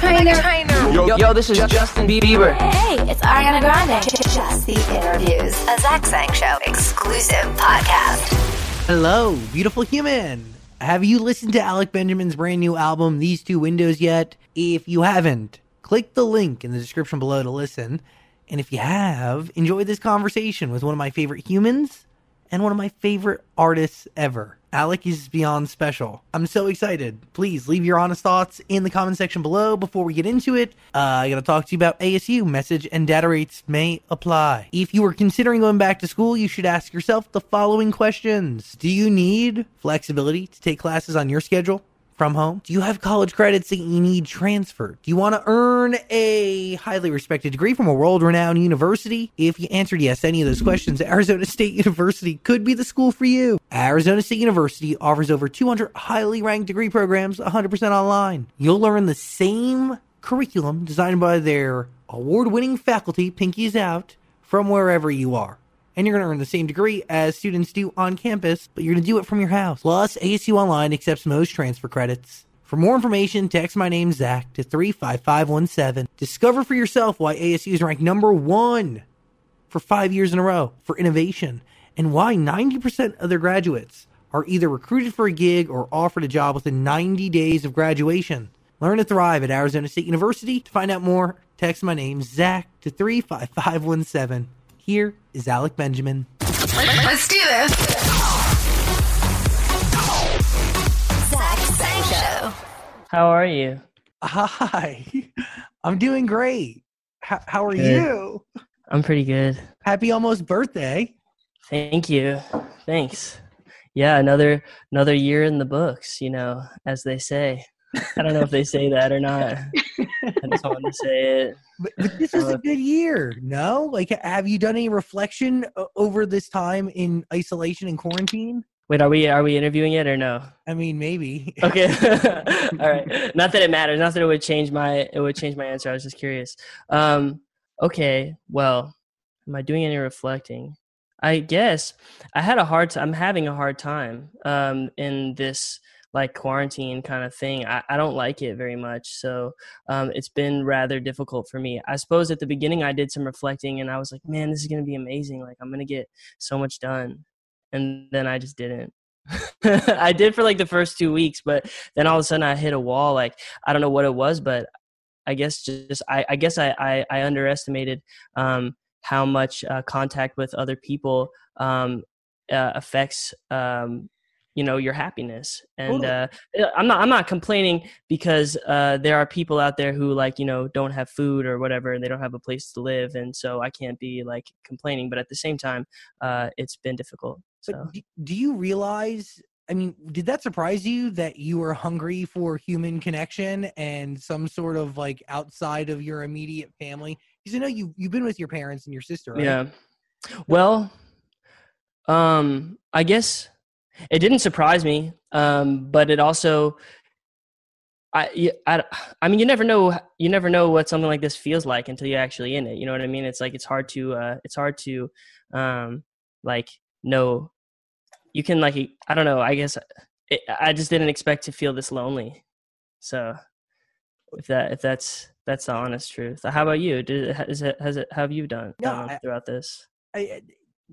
Trainer. Yo, yo, this is Justin Bieber. Hey, it's Ariana Grande. Just the interviews. A Zach Sang Show exclusive podcast. Hello, beautiful human. Have you listened to Alec Benjamin's brand new album, These Two Windows, yet? If you haven't, click the link in the description below to listen. And if you have, enjoy this conversation with one of my favorite humans and one of my favorite artists ever. Alec is beyond special. I'm so excited. Please leave your honest thoughts in the comment section below before we get into it. Uh, I gotta talk to you about ASU. Message and data rates may apply. If you are considering going back to school, you should ask yourself the following questions Do you need flexibility to take classes on your schedule? From home? Do you have college credits that you need transferred? Do you want to earn a highly respected degree from a world renowned university? If you answered yes to any of those questions, Arizona State University could be the school for you. Arizona State University offers over 200 highly ranked degree programs 100% online. You'll learn the same curriculum designed by their award winning faculty, Pinkies Out, from wherever you are and you're going to earn the same degree as students do on campus, but you're going to do it from your house. Plus, ASU Online accepts most transfer credits. For more information, text my name Zach to 35517. Discover for yourself why ASU is ranked number one for five years in a row for innovation and why 90% of their graduates are either recruited for a gig or offered a job within 90 days of graduation. Learn to thrive at Arizona State University. To find out more, text my name Zach to 35517. Here is Alec Benjamin. Let's do this. Zach Sang Show. How are you? Hi, I'm doing great. How, how are Good. you? I'm pretty good. Happy almost birthday. Thank you. Thanks. Yeah, another another year in the books, you know, as they say. I don't know if they say that or not. I just wanted to say it. But, but this is a good year, no? Like, have you done any reflection over this time in isolation and quarantine? Wait, are we are we interviewing it or no? I mean, maybe. Okay. All right. Not that it matters. Not that it would change my it would change my answer. I was just curious. Um okay. Well, am I doing any reflecting? I guess I had a hard time I'm having a hard time um in this like quarantine kind of thing. I, I don't like it very much. So um it's been rather difficult for me. I suppose at the beginning I did some reflecting and I was like, man, this is gonna be amazing. Like I'm gonna get so much done. And then I just didn't. I did for like the first two weeks, but then all of a sudden I hit a wall. Like I don't know what it was, but I guess just I, I guess I, I, I underestimated um, how much uh, contact with other people um, uh, affects um, you know your happiness. And uh, I'm not I'm not complaining because uh, there are people out there who like you know don't have food or whatever, and they don't have a place to live, and so I can't be like complaining. But at the same time, uh, it's been difficult. So. But do, do you realize? I mean, did that surprise you that you were hungry for human connection and some sort of like outside of your immediate family? Because I know you you've been with your parents and your sister, right? Yeah. Well, um, I guess it didn't surprise me, um, but it also, I, I, I mean, you never know, you never know what something like this feels like until you're actually in it. You know what I mean? It's like it's hard to, uh, it's hard to, um, like know. You can like, I don't know. I guess it, I just didn't expect to feel this lonely. So, if that, if that's that's the honest truth. How about you? Did has it, has it, have you done No, um, I- throughout this? I, I-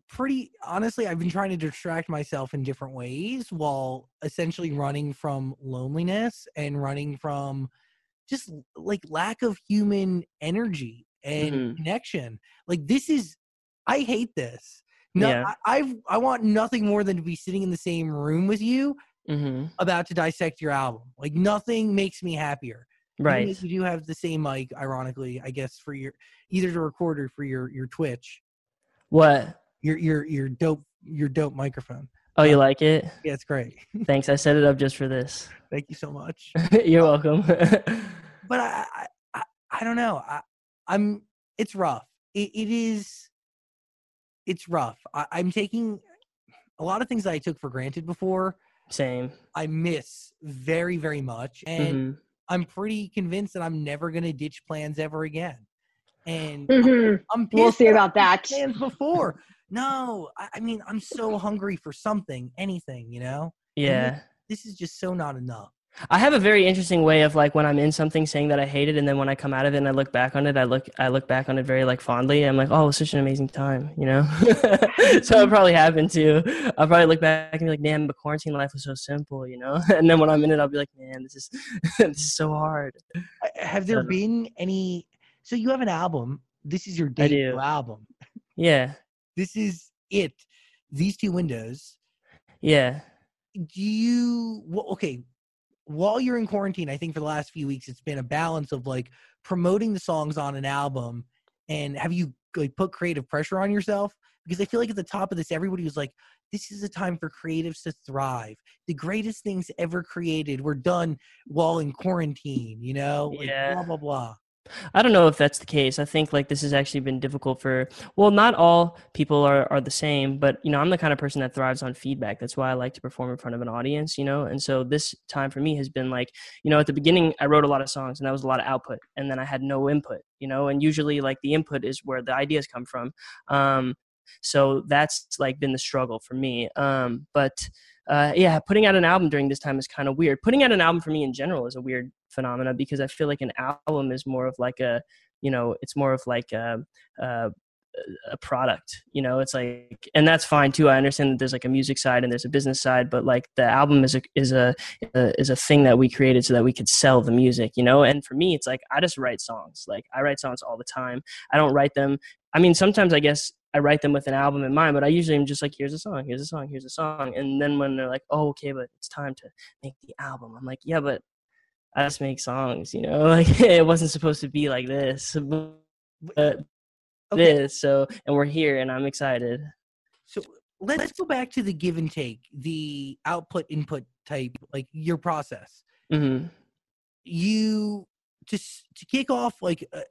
pretty honestly, I've been trying to distract myself in different ways while essentially running from loneliness and running from just like lack of human energy and Mhm. connection. Like this is, I hate this. No, Yeah. I, I've I want nothing more than to be sitting in the same room with you hmm about to dissect your album. Like nothing makes me happier. Even Right. if You do have the same mic, ironically, I guess, for your either to record or for your your Twitch, What? Your your your dope your dope microphone. Oh, you like it? Yeah, it's great. Thanks. I set it up just for this. Thank you so much. You're welcome. But I I, I, I don't know. I, I'm it's rough. It, it is. It's rough. I, I'm taking a lot of things that I took for granted before. Same. I miss very very much, and Mhm. I'm pretty convinced that I'm never gonna ditch plans ever again. And Mhm. I'm We'll see about that. Plans before. No, I, I mean I'm so hungry for something, anything, you know. Yeah. This is just so not enough. I have a very interesting way of like when I'm in something saying that I hate it, and then when I come out of it and I look back on it, I look I look back on it very like fondly. I'm like, oh, it was such an amazing time, you know. so it probably happened too. I'll probably look back and be like, damn, but quarantine life was so simple, you know. and then when I'm in it, I'll be like, man, this is this is so hard. Have there So- been any? So you have an album. This is your debut album. Yeah, This is it. These two windows. yeah. Do you? Well, okay. While you're in quarantine, I think for the last few weeks, it's been a balance of like promoting the songs on an album, and have you like put creative pressure on yourself? Because I feel like at the top of this, everybody was like, "This is a time for creatives to thrive. The greatest things ever created were done while in quarantine." You know, like, Yeah. blah blah blah. I don't know if that's the case. I think like this has actually been difficult for well, not all people are are the same, but you know, I'm the kind of person that thrives on feedback. That's why I like to perform in front of an audience, you know. And so this time for me has been like, you know, at the beginning I wrote a lot of songs and that was a lot of output and then I had no input, you know, and usually like the input is where the ideas come from. Um so that's like been the struggle for me. Um but uh, yeah, putting out an album during this time is kind of weird. Putting out an album for me in general is a weird phenomena because I feel like an album is more of like a, you know, it's more of like a, a, a product. You know, it's like, and that's fine too. I understand that there's like a music side and there's a business side, but like the album is a is a, a is a thing that we created so that we could sell the music. You know, and for me, it's like I just write songs. Like I write songs all the time. I don't write them. I mean, sometimes I guess I write them with an album in mind, but I usually am just like, here's a song, here's a song, here's a song. And then when they're like, oh, okay, but it's time to make the album, I'm like, yeah, but I just make songs, you know, like it wasn't supposed to be like this, but Okay. this. So, and we're here and I'm excited. So let's go back to the give and take, the output input type, like your process. hmm You just to kick off like uh,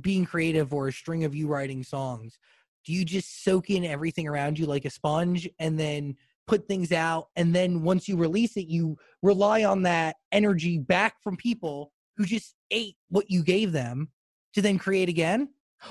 being creative or a string of you writing songs. Do you just soak in everything around you like a sponge and then put things out and then once you release it you rely on that energy back from people who just ate what you gave them to then create again?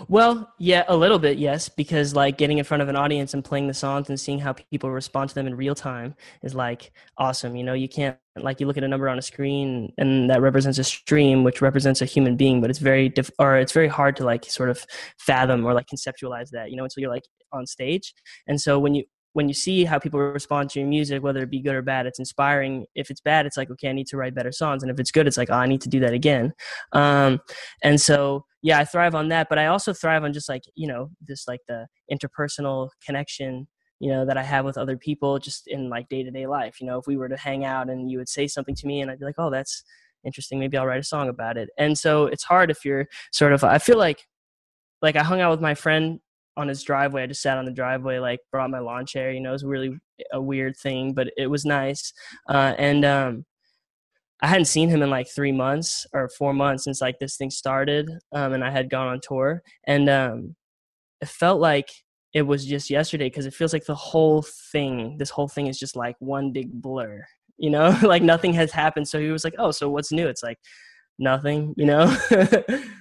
Well, yeah, a little bit, yes, because like getting in front of an audience and playing the songs and seeing how people respond to them in real time is like awesome. You know, you can't like you look at a number on a screen and that represents a stream, which represents a human being, but it's very diff- or it's very hard to like sort of fathom or like conceptualize that, you know, until you're like on stage. And so when you when you see how people respond to your music, whether it be good or bad, it's inspiring. If it's bad, it's like, okay, I need to write better songs. And if it's good, it's like, oh, I need to do that again. Um, and so, yeah, I thrive on that. But I also thrive on just like, you know, just like the interpersonal connection, you know, that I have with other people just in like day to day life. You know, if we were to hang out and you would say something to me and I'd be like, oh, that's interesting. Maybe I'll write a song about it. And so it's hard if you're sort of, I feel like, like I hung out with my friend on his driveway. I just sat on the driveway, like brought my lawn chair. You know, it was really a weird thing, but it was nice. Uh, and um, I hadn't seen him in like three months or four months since like this thing started, um, and I had gone on tour, and um, it felt like it was just yesterday because it feels like the whole thing, this whole thing is just like one big blur. You know, like nothing has happened. So he was like, "Oh, so what's new?" It's like nothing. You know.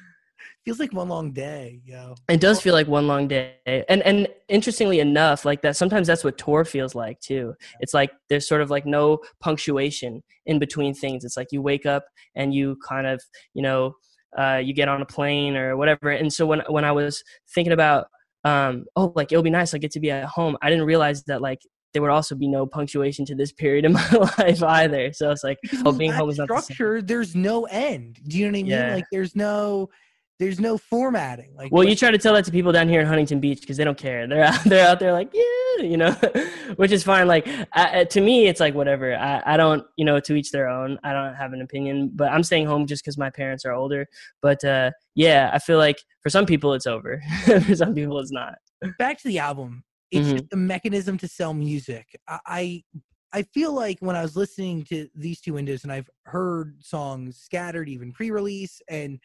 Feels like one long day, yo. It does feel like one long day. And and interestingly enough, like that sometimes that's what tour feels like too. It's like there's sort of like no punctuation in between things. It's like you wake up and you kind of, you know, uh, you get on a plane or whatever. And so when when I was thinking about um oh like it'll be nice I get to be at home, I didn't realize that like there would also be no punctuation to this period in my life either. So it's like oh being home is not the structure. There's no end. Do you know what I mean? Yeah. Like there's no, there's no formatting. Like Well, what- you try to tell that to people down here in Huntington Beach because they don't care. They're out, they're out there like, yeah, you know, which is fine. Like I, to me, it's like whatever. I, I don't, you know, to each their own. I don't have an opinion, but I'm staying home just because my parents are older. But uh, yeah, I feel like for some people it's over. for some people it's not. back to the album. It's Mhm. just a mechanism to sell music. I, I I feel like when I was listening to these two windows and I've heard songs scattered even pre-release and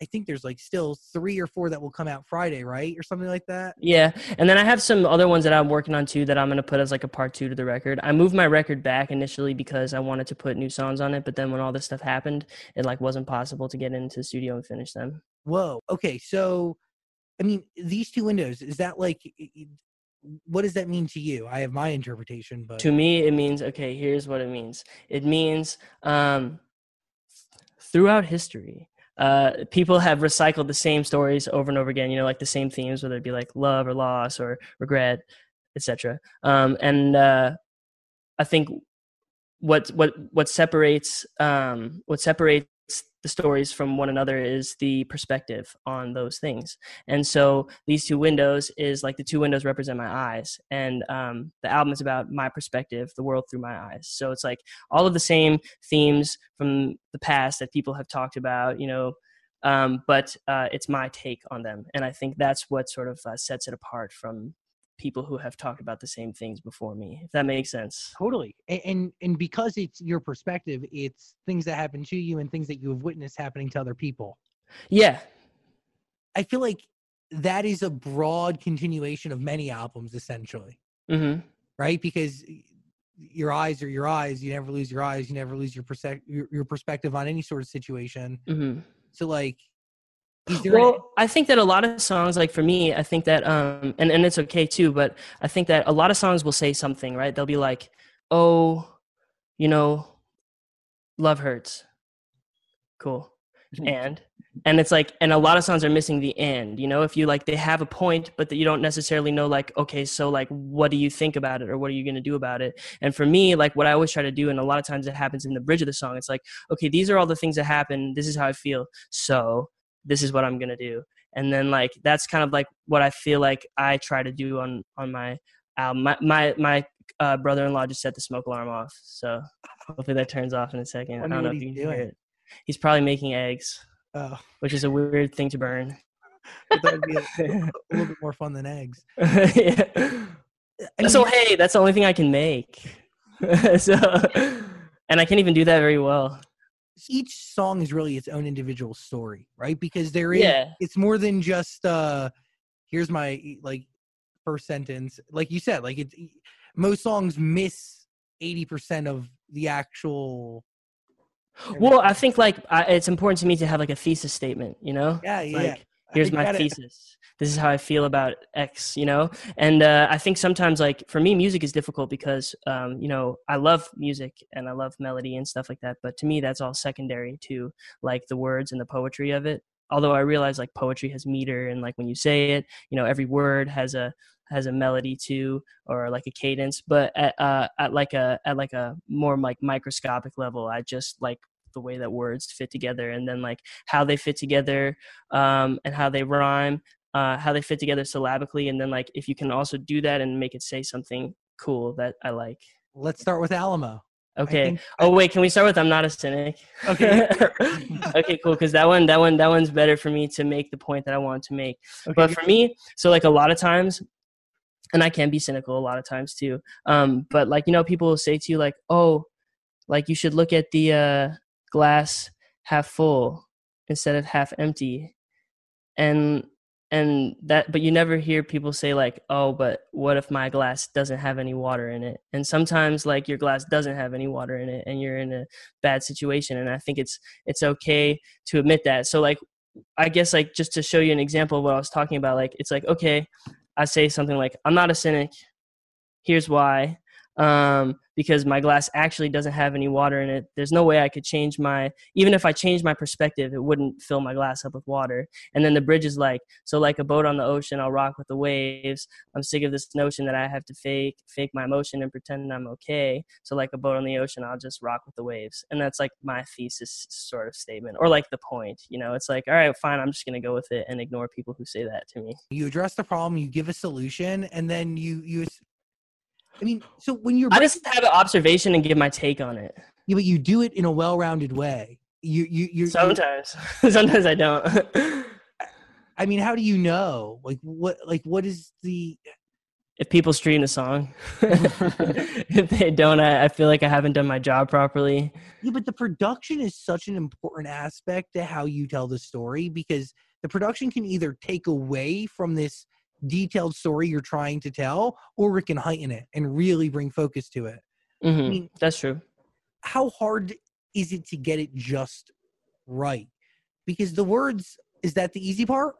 I think there's like still three or four that will come out Friday, right? Or something like that. Yeah, and then I have some other ones that I'm working on too that I'm gonna put as like a part two to the record. I moved my record back initially because I wanted to put new songs on it, but then when all this stuff happened, it like wasn't possible to get into the studio and finish them. Whoa. Okay, so I mean, these two windows, is that like what does that mean to you? I have my interpretation, but to me it means okay here's what it means it means um throughout history, uh, people have recycled the same stories over and over again. You know, like the same themes, whether it be like love or loss or regret, etc. Um, and uh, I think what what what separates um, what separates the stories from one another is the perspective on those things. And so these two windows is like the two windows represent my eyes, and um, the album is about my perspective, the world through my eyes. So it's like all of the same themes from the past that people have talked about, you know, um, but uh, it's my take on them, and I think that's what sort of uh, sets it apart from people who have talked about the same things before me if that makes sense Totally. And, and and because it's your perspective, it's things that happen to you and things that you have witnessed happening to other people. yeah I feel like that is a broad continuation of many albums essentially, hmm right? Because your eyes are your eyes, you never lose your eyes, you never lose your perspective your, your perspective on any sort of situation. hmm So like is there an- well i think that a lot of songs like for me i think that um and, and it's okay too but i think that a lot of songs will say something right? They'll be like oh you know love hurts. Cool. And and it's like and a lot of songs are missing the end you know? If you like they have a point but that you don't necessarily know like okay so like what do you think about it or what are you going to do about it? And for me like what i always try to do and a lot of times it happens in the bridge of the song it's like okay these are all the things that happen this is how i feel so this is what i'm going to do. And then like that's kind of like what i feel like i try to do on on my album. My my, my uh, brother-in-law just set the smoke alarm off so hopefully that turns off in a second. Wonder i don't know if you can hear it. He's probably making eggs oh, which is a weird thing to burn. I thought it'd be a, a little bit more fun than eggs. yeah. I mean, so hey that's the only thing i can make. So and i can't even do that very well each song is really its own individual story, right? Because there is yeah it's more than just uh here's my like first sentence. Like you said, like it's most songs miss 80% of the actual well i think like I, it's important to me to have like a thesis statement you know Yeah, yeah. like yeah. Here's my thesis. This is how i feel about x you know? And uh, i think sometimes like for me music is difficult because um, you know i love music and i love melody and stuff like that but to me that's all secondary to like the words and the poetry of it. Although i realize like poetry has meter and like when you say it you know every word has a has a melody too or like a cadence. But at, uh, at like a at like a more like microscopic level i just like the way that words fit together and then like how they fit together um, and how they rhyme uh, how they fit together syllabically and then like if you can also do that and make it say something cool that i like Let's start with Alamo. Okay think- oh wait can we start with i'm not a cynic Okay. okay cool because that one that one that one's better for me to make the point that i want to make Okay, but for me so like a lot of times and i can be cynical a lot of times too um but like you know people will say to you like oh like you should look at the uh glass half full instead of half empty. And and that but you never hear people say like oh but what if my glass doesn't have any water in it? And sometimes like your glass doesn't have any water in it and you're in a bad situation and i think it's it's okay to admit that. So like i guess like just to show you an example of what i was talking about like it's like okay i say something like i'm not a cynic. Here's why. Um, because my glass actually doesn't have any water in it. There's no way I could change my, even if I changed my perspective, it wouldn't fill my glass up with water. And then the bridge is like, so like a boat on the ocean, I'll rock with the waves. I'm sick of this notion that I have to fake, fake my emotion and pretend I'm okay. So like a boat on the ocean, I'll just rock with the waves. And that's like my thesis sort of statement or like the point, you know, it's like, all right, fine. I'm just going to go with it and ignore people who say that to me. you address the problem, you give a solution, and then you you. I mean, so when you're I just have an observation and give my take on it. Yeah, but you do it in a well-rounded way. You you you. Sometimes, sometimes I don't. I mean, how do you know? Like what? Like what is the? if people stream the song, if they don't, I, I feel like I haven't done my job properly. Yeah, but the production is such an important aspect to how you tell the story because the production can either take away from this detailed story you're trying to tell, or it can heighten it and really bring focus to it. hmm I mean, That's true. how hard is it to get it just right? Because the words is that the easy part?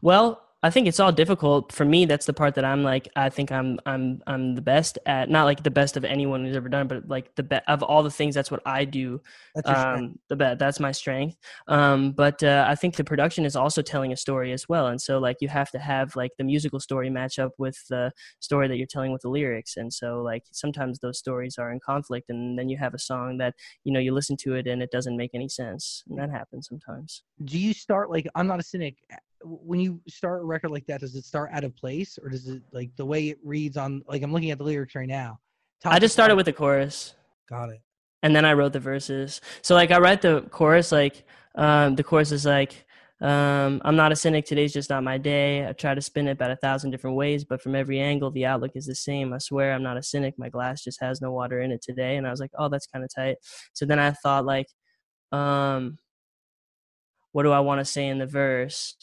Well, I think it's all difficult for me. That's the part that I'm like, I think I'm, I'm, I'm the best at. Not like the best of anyone who's ever done, but like the best of all the things. That's what I do. That's your strength. Um, the best. That's my strength. Um, but uh, I think the production is also telling a story as well. And so like you have to have like the musical story match up with the story that you're telling with the lyrics. And so like sometimes those stories are in conflict, and then you have a song that you know you listen to it and it doesn't make any sense, and that happens sometimes. Do you start like I'm not a cynic? When you start a record like that, does it start out of place, or does it like the way it reads on? Like I'm looking at the lyrics right now. I just started with the chorus. Got it. and then I wrote the verses. So like I write the chorus like um, the chorus is like um, I'm not a cynic. Today's just not my day. I try to spin it about a thousand different ways, but from every angle, the outlook is the same. I swear I'm not a cynic. My glass just has no water in it today. And I was like, oh, that's kind of tight. So then I thought like, um, what do I want to say in the verse?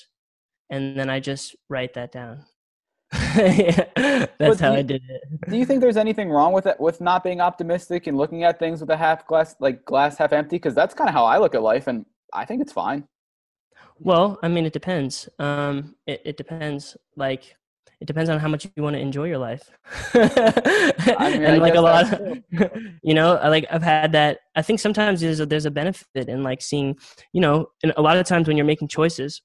And then I just write that down. yeah, that's But how you- I did it. Do you think there's anything wrong with it, with not being optimistic and looking at things with a half glass, like glass half empty? Because that's kind of how I look at life, and I think it's fine. Well, I mean, it depends. Um, it, it depends. Like, it depends on how much you want to enjoy your life. mean, and I like a lot, of, you know, I like I've had that. I think sometimes there's a, there's a benefit in like seeing, you know, and a lot of times when you're making choices,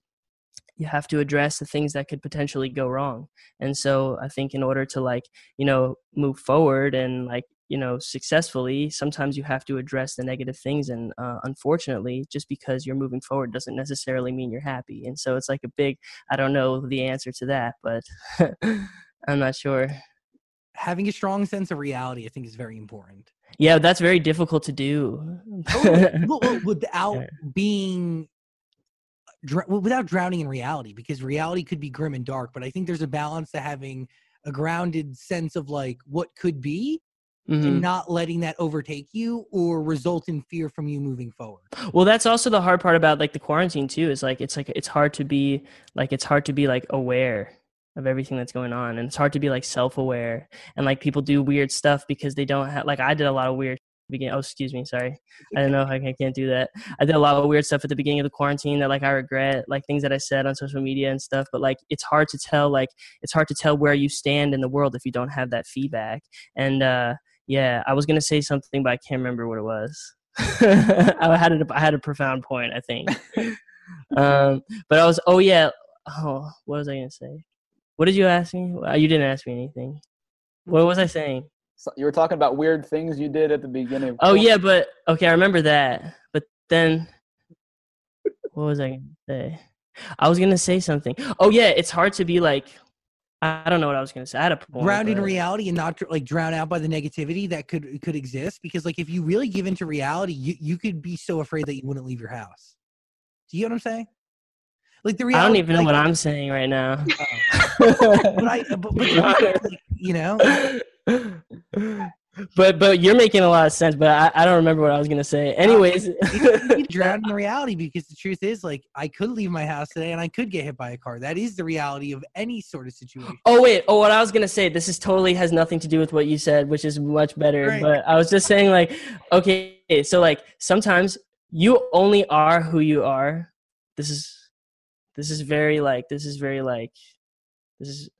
you have to address the things that could potentially go wrong. And so I think in order to like, you know, move forward and like, you know, successfully, sometimes you have to address the negative things. And uh, unfortunately, just because you're moving forward doesn't necessarily mean you're happy. And so it's like a big, I don't know the answer to that, but I'm not sure. Having a strong sense of reality, I think, is very important. Yeah, that's very difficult to do. well, well, without being dr- without drowning in reality because reality could be grim and dark but i think there's a balance to having a grounded sense of like what could be Mhm. and not letting that overtake you or result in fear from you moving forward Well, that's also the hard part about like the quarantine too. Is like it's like it's hard to be like it's hard to be like aware of everything that's going on, and it's hard to be like self-aware. And like people do weird stuff because they don't have like I did a lot of weird begin. Oh, excuse me, sorry. I don't know if I can, I can't do that. I did a lot of weird stuff at the beginning of the quarantine that like I regret, like things that I said on social media and stuff. But like it's hard to tell like it's hard to tell where you stand in the world if you don't have that feedback. And uh yeah, I was gonna say something, but I can't remember what it was. I had a, I had a profound point, I think. um, but I was, oh yeah, oh, what was I gonna say? What did you ask me? You didn't ask me anything. What was I saying? So you were talking about weird things you did at the beginning. Of Oh quarantine. yeah, but okay, I remember that. But then, what was I gonna say? I was gonna say something. Oh yeah, it's hard to be like, I I don't know what I was gonna say. I had a point. grounded in reality and not like drown out by the negativity that could could exist because like if you really give into reality you, you could be so afraid that you wouldn't leave your house do you know what i'm saying like the I don't even know like, what I'm saying right now. but I, but, but the like, you know but but you're making a lot of sense. But I, I don't remember what I was gonna say. Anyways, you drown in reality because the truth is like i could leave my house today and i could get hit by a car that is the reality of any sort of situation oh wait, oh what I was gonna say. This is totally has nothing to do with what you said, which is much better. Right. But I was just saying like, okay, so like sometimes you only are who you are. This is this is very like this is very like this is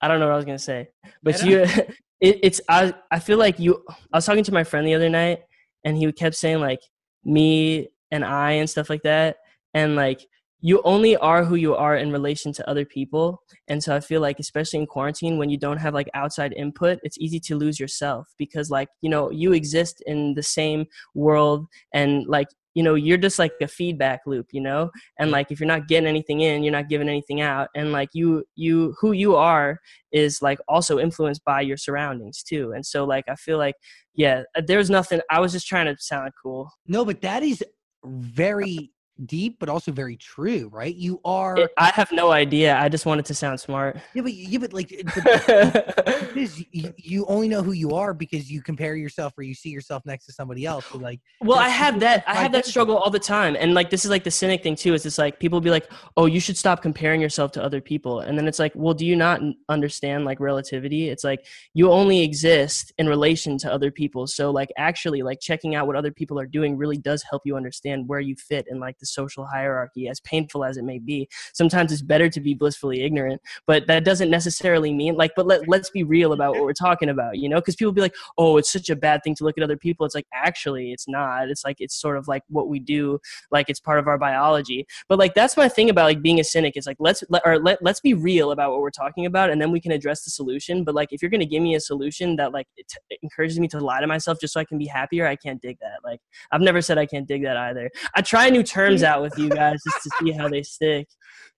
I don't know what I was gonna say, but Meta? you it, it's I I feel like you. I was talking to my friend the other night, and he kept saying like me and I and stuff like that, and like you only are who you are in relation to other people and so i feel like especially in quarantine when you don't have like outside input it's easy to lose yourself because like you know you exist in the same world and like you know you're just like a feedback loop you know? And like if you're not getting anything in you're not giving anything out. And like you you who you are is like also influenced by your surroundings too. And so like i feel like yeah there's nothing i was just trying to sound cool. No but that is very deep but also very true right you are It- i have no idea i just wanted to sound smart yeah but yeah but like but the truth is you, you only know who you are because you compare yourself or you see yourself next to somebody else so like Well, I have that. I have that struggle all the time, and like this is like the cynic thing too. Is it's like people be like, "Oh, you should stop comparing yourself to other people," and then it's like, "Well, do you not understand like relativity? It's like you only exist in relation to other people. So like actually, like checking out what other people are doing really does help you understand where you fit in like the the social hierarchy, as painful as it may be. Sometimes it's better to be blissfully ignorant, but that doesn't necessarily mean like. But let let's be real about what we're talking about, you know, because people be like, oh, it's such a bad thing to look at other people. It's like actually, it's not. It's like it's sort of like what we do, like it's part of our biology. But like that's my thing about like being a cynic is like let's let or let let's be real about what we're talking about, and then we can address the solution. But like if you're gonna give me a solution that like it t- encourages me to lie to myself just so I can be happier, I can't dig that. Like I've never said I can't dig that either. I try a new out with you guys just to see how they stick.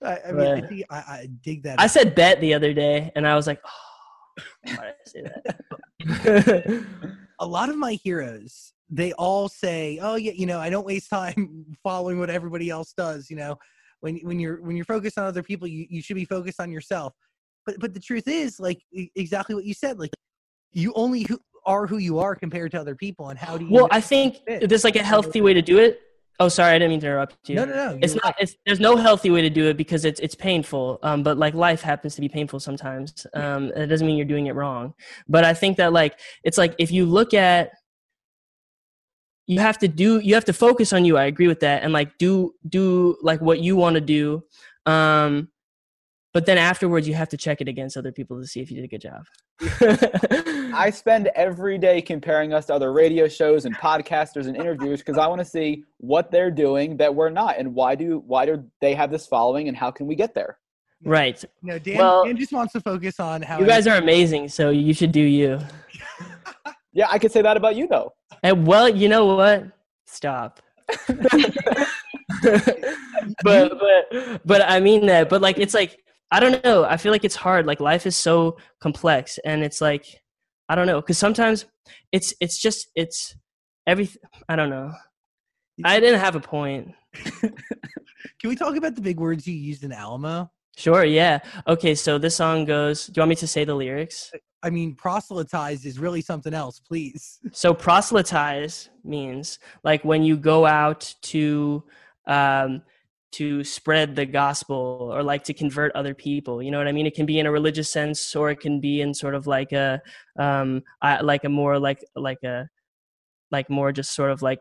I, I mean, I, think I, I dig that. I said bet the other day, and I was like, oh, why did I say that? a lot of my heroes they all say oh yeah you know i don't waste time following what everybody else does you know when when you're when you're focused on other people you, you should be focused on yourself but but the truth is like exactly what you said like you only who, are who you are compared to other people and how do you well, I think fit? there's like a healthy way to do it. Oh, sorry, I didn't mean to interrupt you. no no no it's not it's there's no healthy way to do it because it's it's painful um but like life happens to be painful sometimes um it doesn't mean you're doing it wrong but i think that like it's like if you look at you have to do you have to focus on you i agree with that and like do do like what you want to do um but then afterwards you have to check it against other people to see if you did a good job I spend every day comparing us to other radio shows and podcasters and interviewers because I want to see what they're doing that we're not, and why do why do they have this following, and how can we get there? right no dan, Well- dan just wants to focus on how you guys are amazing so you should do you Yeah, I could say that about you though. And well, you know what? Stop. but but but I mean that. But like it's like I don't know. I feel like it's hard. Like life is so complex, and it's like I don't know. Because sometimes it's it's just it's everything. I don't know. I didn't have a point. can we talk about the big words you used in alamo Sure. Yeah. Okay. So this song goes. Do you want me to say the lyrics? i mean proselytize is really something else please So proselytize means like when you go out to um, to spread the gospel or like to convert other people. You know what I mean? It can be in a religious sense, or it can be in sort of like a um, I, like a more like like a like more just sort of like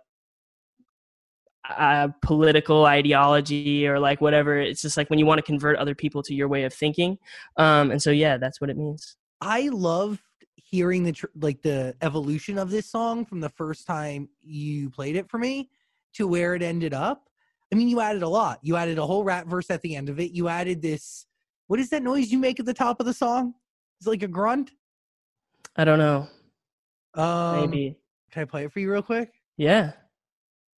uh, political ideology or like whatever. It's just like when you want to convert other people to your way of thinking. Um, and so yeah, that's what it means. I loved hearing the tr- like the evolution of this song from the first time you played it for me to where it ended up. I mean, you added a lot. You added a whole rap verse at the end of it. You added this. What is that noise you make at the top of the song? It's like a grunt. I don't know. Um, Maybe. Can I play it for you real quick? Yeah.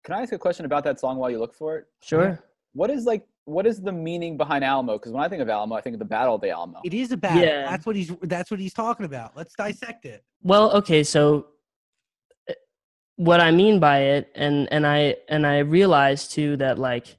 Can I ask a question about that song while you look for it? Sure. What is like what is the meaning behind Alamo? Because when I think of Alamo, I think of the Battle of the Alamo. It is a battle. Yeah. That's what he's. That's what he's talking about. Let's dissect it. Well, okay, so what I mean by it and and I and I realized too that like,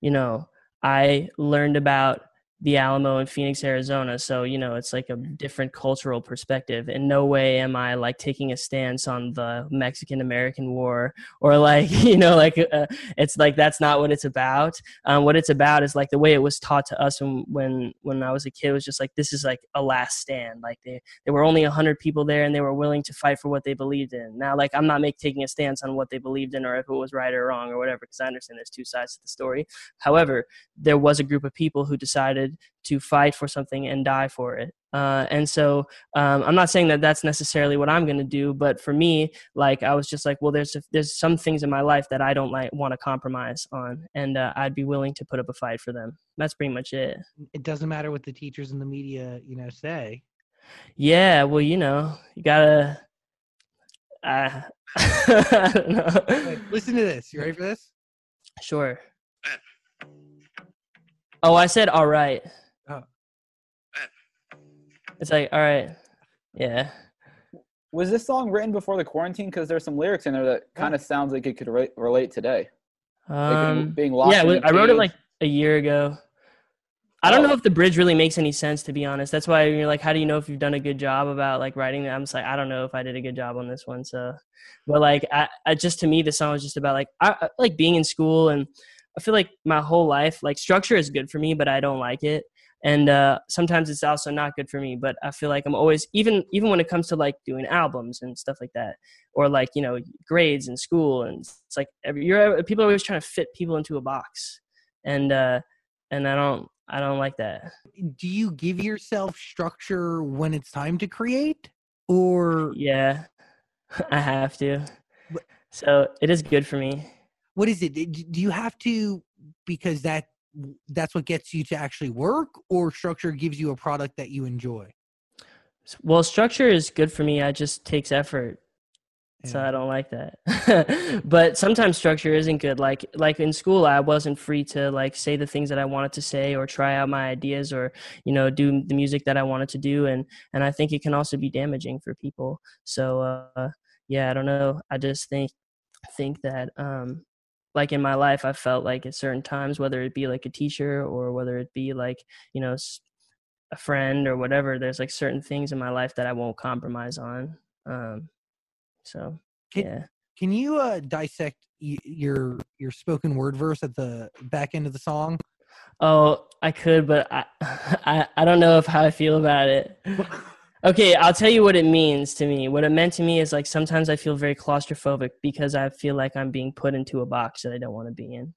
you know, I learned about the Alamo in Phoenix, Arizona, so you know, it's like a different cultural perspective. In no way am I like taking a stance on the Mexican American War or like, you know, like uh, it's like that's not what it's about. Um, what it's about is like the way it was taught to us when when when I was a kid was just like this is like a last stand. Like they there were only 100 people there and they were willing to fight for what they believed in now like i'm not make, taking a stance on what they believed in or if it was right or wrong or whatever because i understand there's two sides to the story however there was a group of people who decided to fight for something and die for it uh, and so um, i'm not saying that that's necessarily what i'm going to do but for me like i was just like well there's there's some things in my life that i don't like want to compromise on and uh, i'd be willing to put up a fight for them that's pretty much it It doesn't matter what the teachers and the media, you know, say. Yeah, well, you know, you gotta. Uh, I don't know. Wait, listen to this. You ready for this? Sure. Oh, I said all right. Oh. It's like all right. Yeah. Was this song written before the quarantine? Because there's some lyrics in there that kind of sounds like it could re- relate today. Like being- Um, being locked yeah, in well, wrote it like a year ago. I don't Oh. know if the bridge really makes any sense to be honest. That's why you're like, how do you know if you've done a good job about like writing it? I'm just like, I don't know if I did a good job on this one. So, but like, I, I just to me, the song was just about like, I, I like being in school, and I feel like my whole life, like structure is good for me, but I don't like it. and uh, sometimes it's also not good for me. But I feel like I'm always even even when it comes to like doing albums and stuff like that, or like you know grades in school, and it's like every, you're people are always trying to fit people into a box, and uh, and I don't I don't like that. Do you give yourself structure when it's time to create, or Yeah, I have to. So it is good for me. What is it? Do you have to because that that's what gets you to actually work, or structure gives you a product that you enjoy? Well, structure is good for me. I just takes effort. So I don't like that. but sometimes structure isn't good. Like like in school I wasn't free to like say the things that I wanted to say or try out my ideas or you know do the music that I wanted to do and and I think it can also be damaging for people. So uh yeah, I don't know. I just think think that um like in my life I felt like at certain times whether it be like a teacher or whether it be like, you know, a friend or whatever, there's like certain things in my life that I won't compromise on. Um so Can- yeah. Can you uh, dissect y- your your spoken word verse at the back end of the song? Oh, I could, but I, I, I don't know if how I feel about it. Okay, I'll tell you what it means to me. What it meant to me is like sometimes I feel very claustrophobic because I feel like I'm being put into a box that I don't want to be in.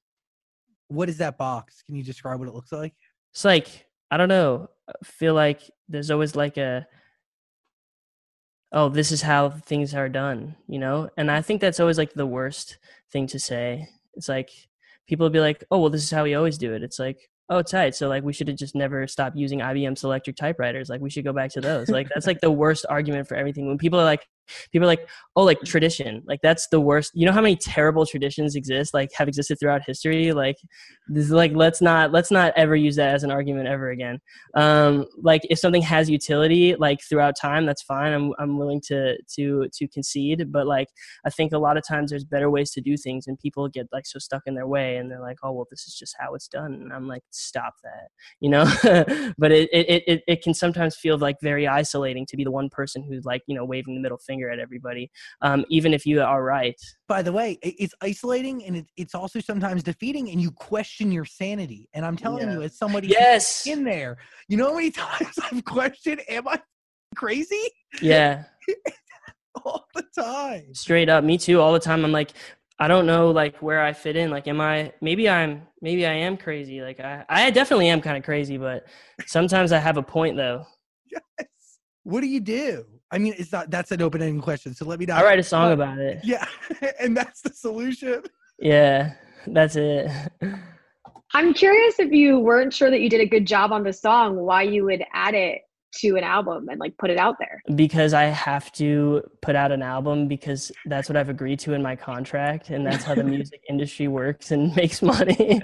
what is that box? Can you describe what it looks like? It's like I don't know. I feel like there's always like a oh, this is how things are done, you know? And I think that's always like the worst thing to say. It's like people will be like, "Oh, well, this is how we always do it." It's like, "Oh, tight." So like we should have just never stopped using IBM Selectric typewriters. Like we should go back to those. Like that's like the worst argument for everything. When people are like people are like, "Oh, like tradition." Like that's the worst. You know how many terrible traditions exist like have existed throughout history? Like this is like let's not let's not ever use that as an argument ever again um like if something has utility like throughout time that's fine i'm i'm willing to to to concede but like i think a lot of times there's better ways to do things and people get like so stuck in their way and they're like oh well this is just how it's done and i'm like stop that you know but it, it it it can sometimes feel like very isolating to be the one person who's like you know waving the middle finger at everybody um even if you are right By the way, it's isolating and it, it's also sometimes defeating, and you question your sanity. And I'm telling you, Yeah. as somebody yes in there, you know how many times I've questioned, "Am I crazy?" yeah All the time. straight up me too all the time i'm like i don't know like where i fit in like am i maybe i'm maybe i am crazy like i i definitely am kind of crazy but sometimes i have a point though Yes. What do you do? I mean, it's not. That's an open-ended question. So let me know. i write a song But- about it Yeah, and that's the solution. yeah that's it I'm curious if you weren't sure that you did a good job on the song, why you would add it to an album and like put it out there. because i have to put out an album because that's what i've agreed to in my contract and that's how the music industry works and makes money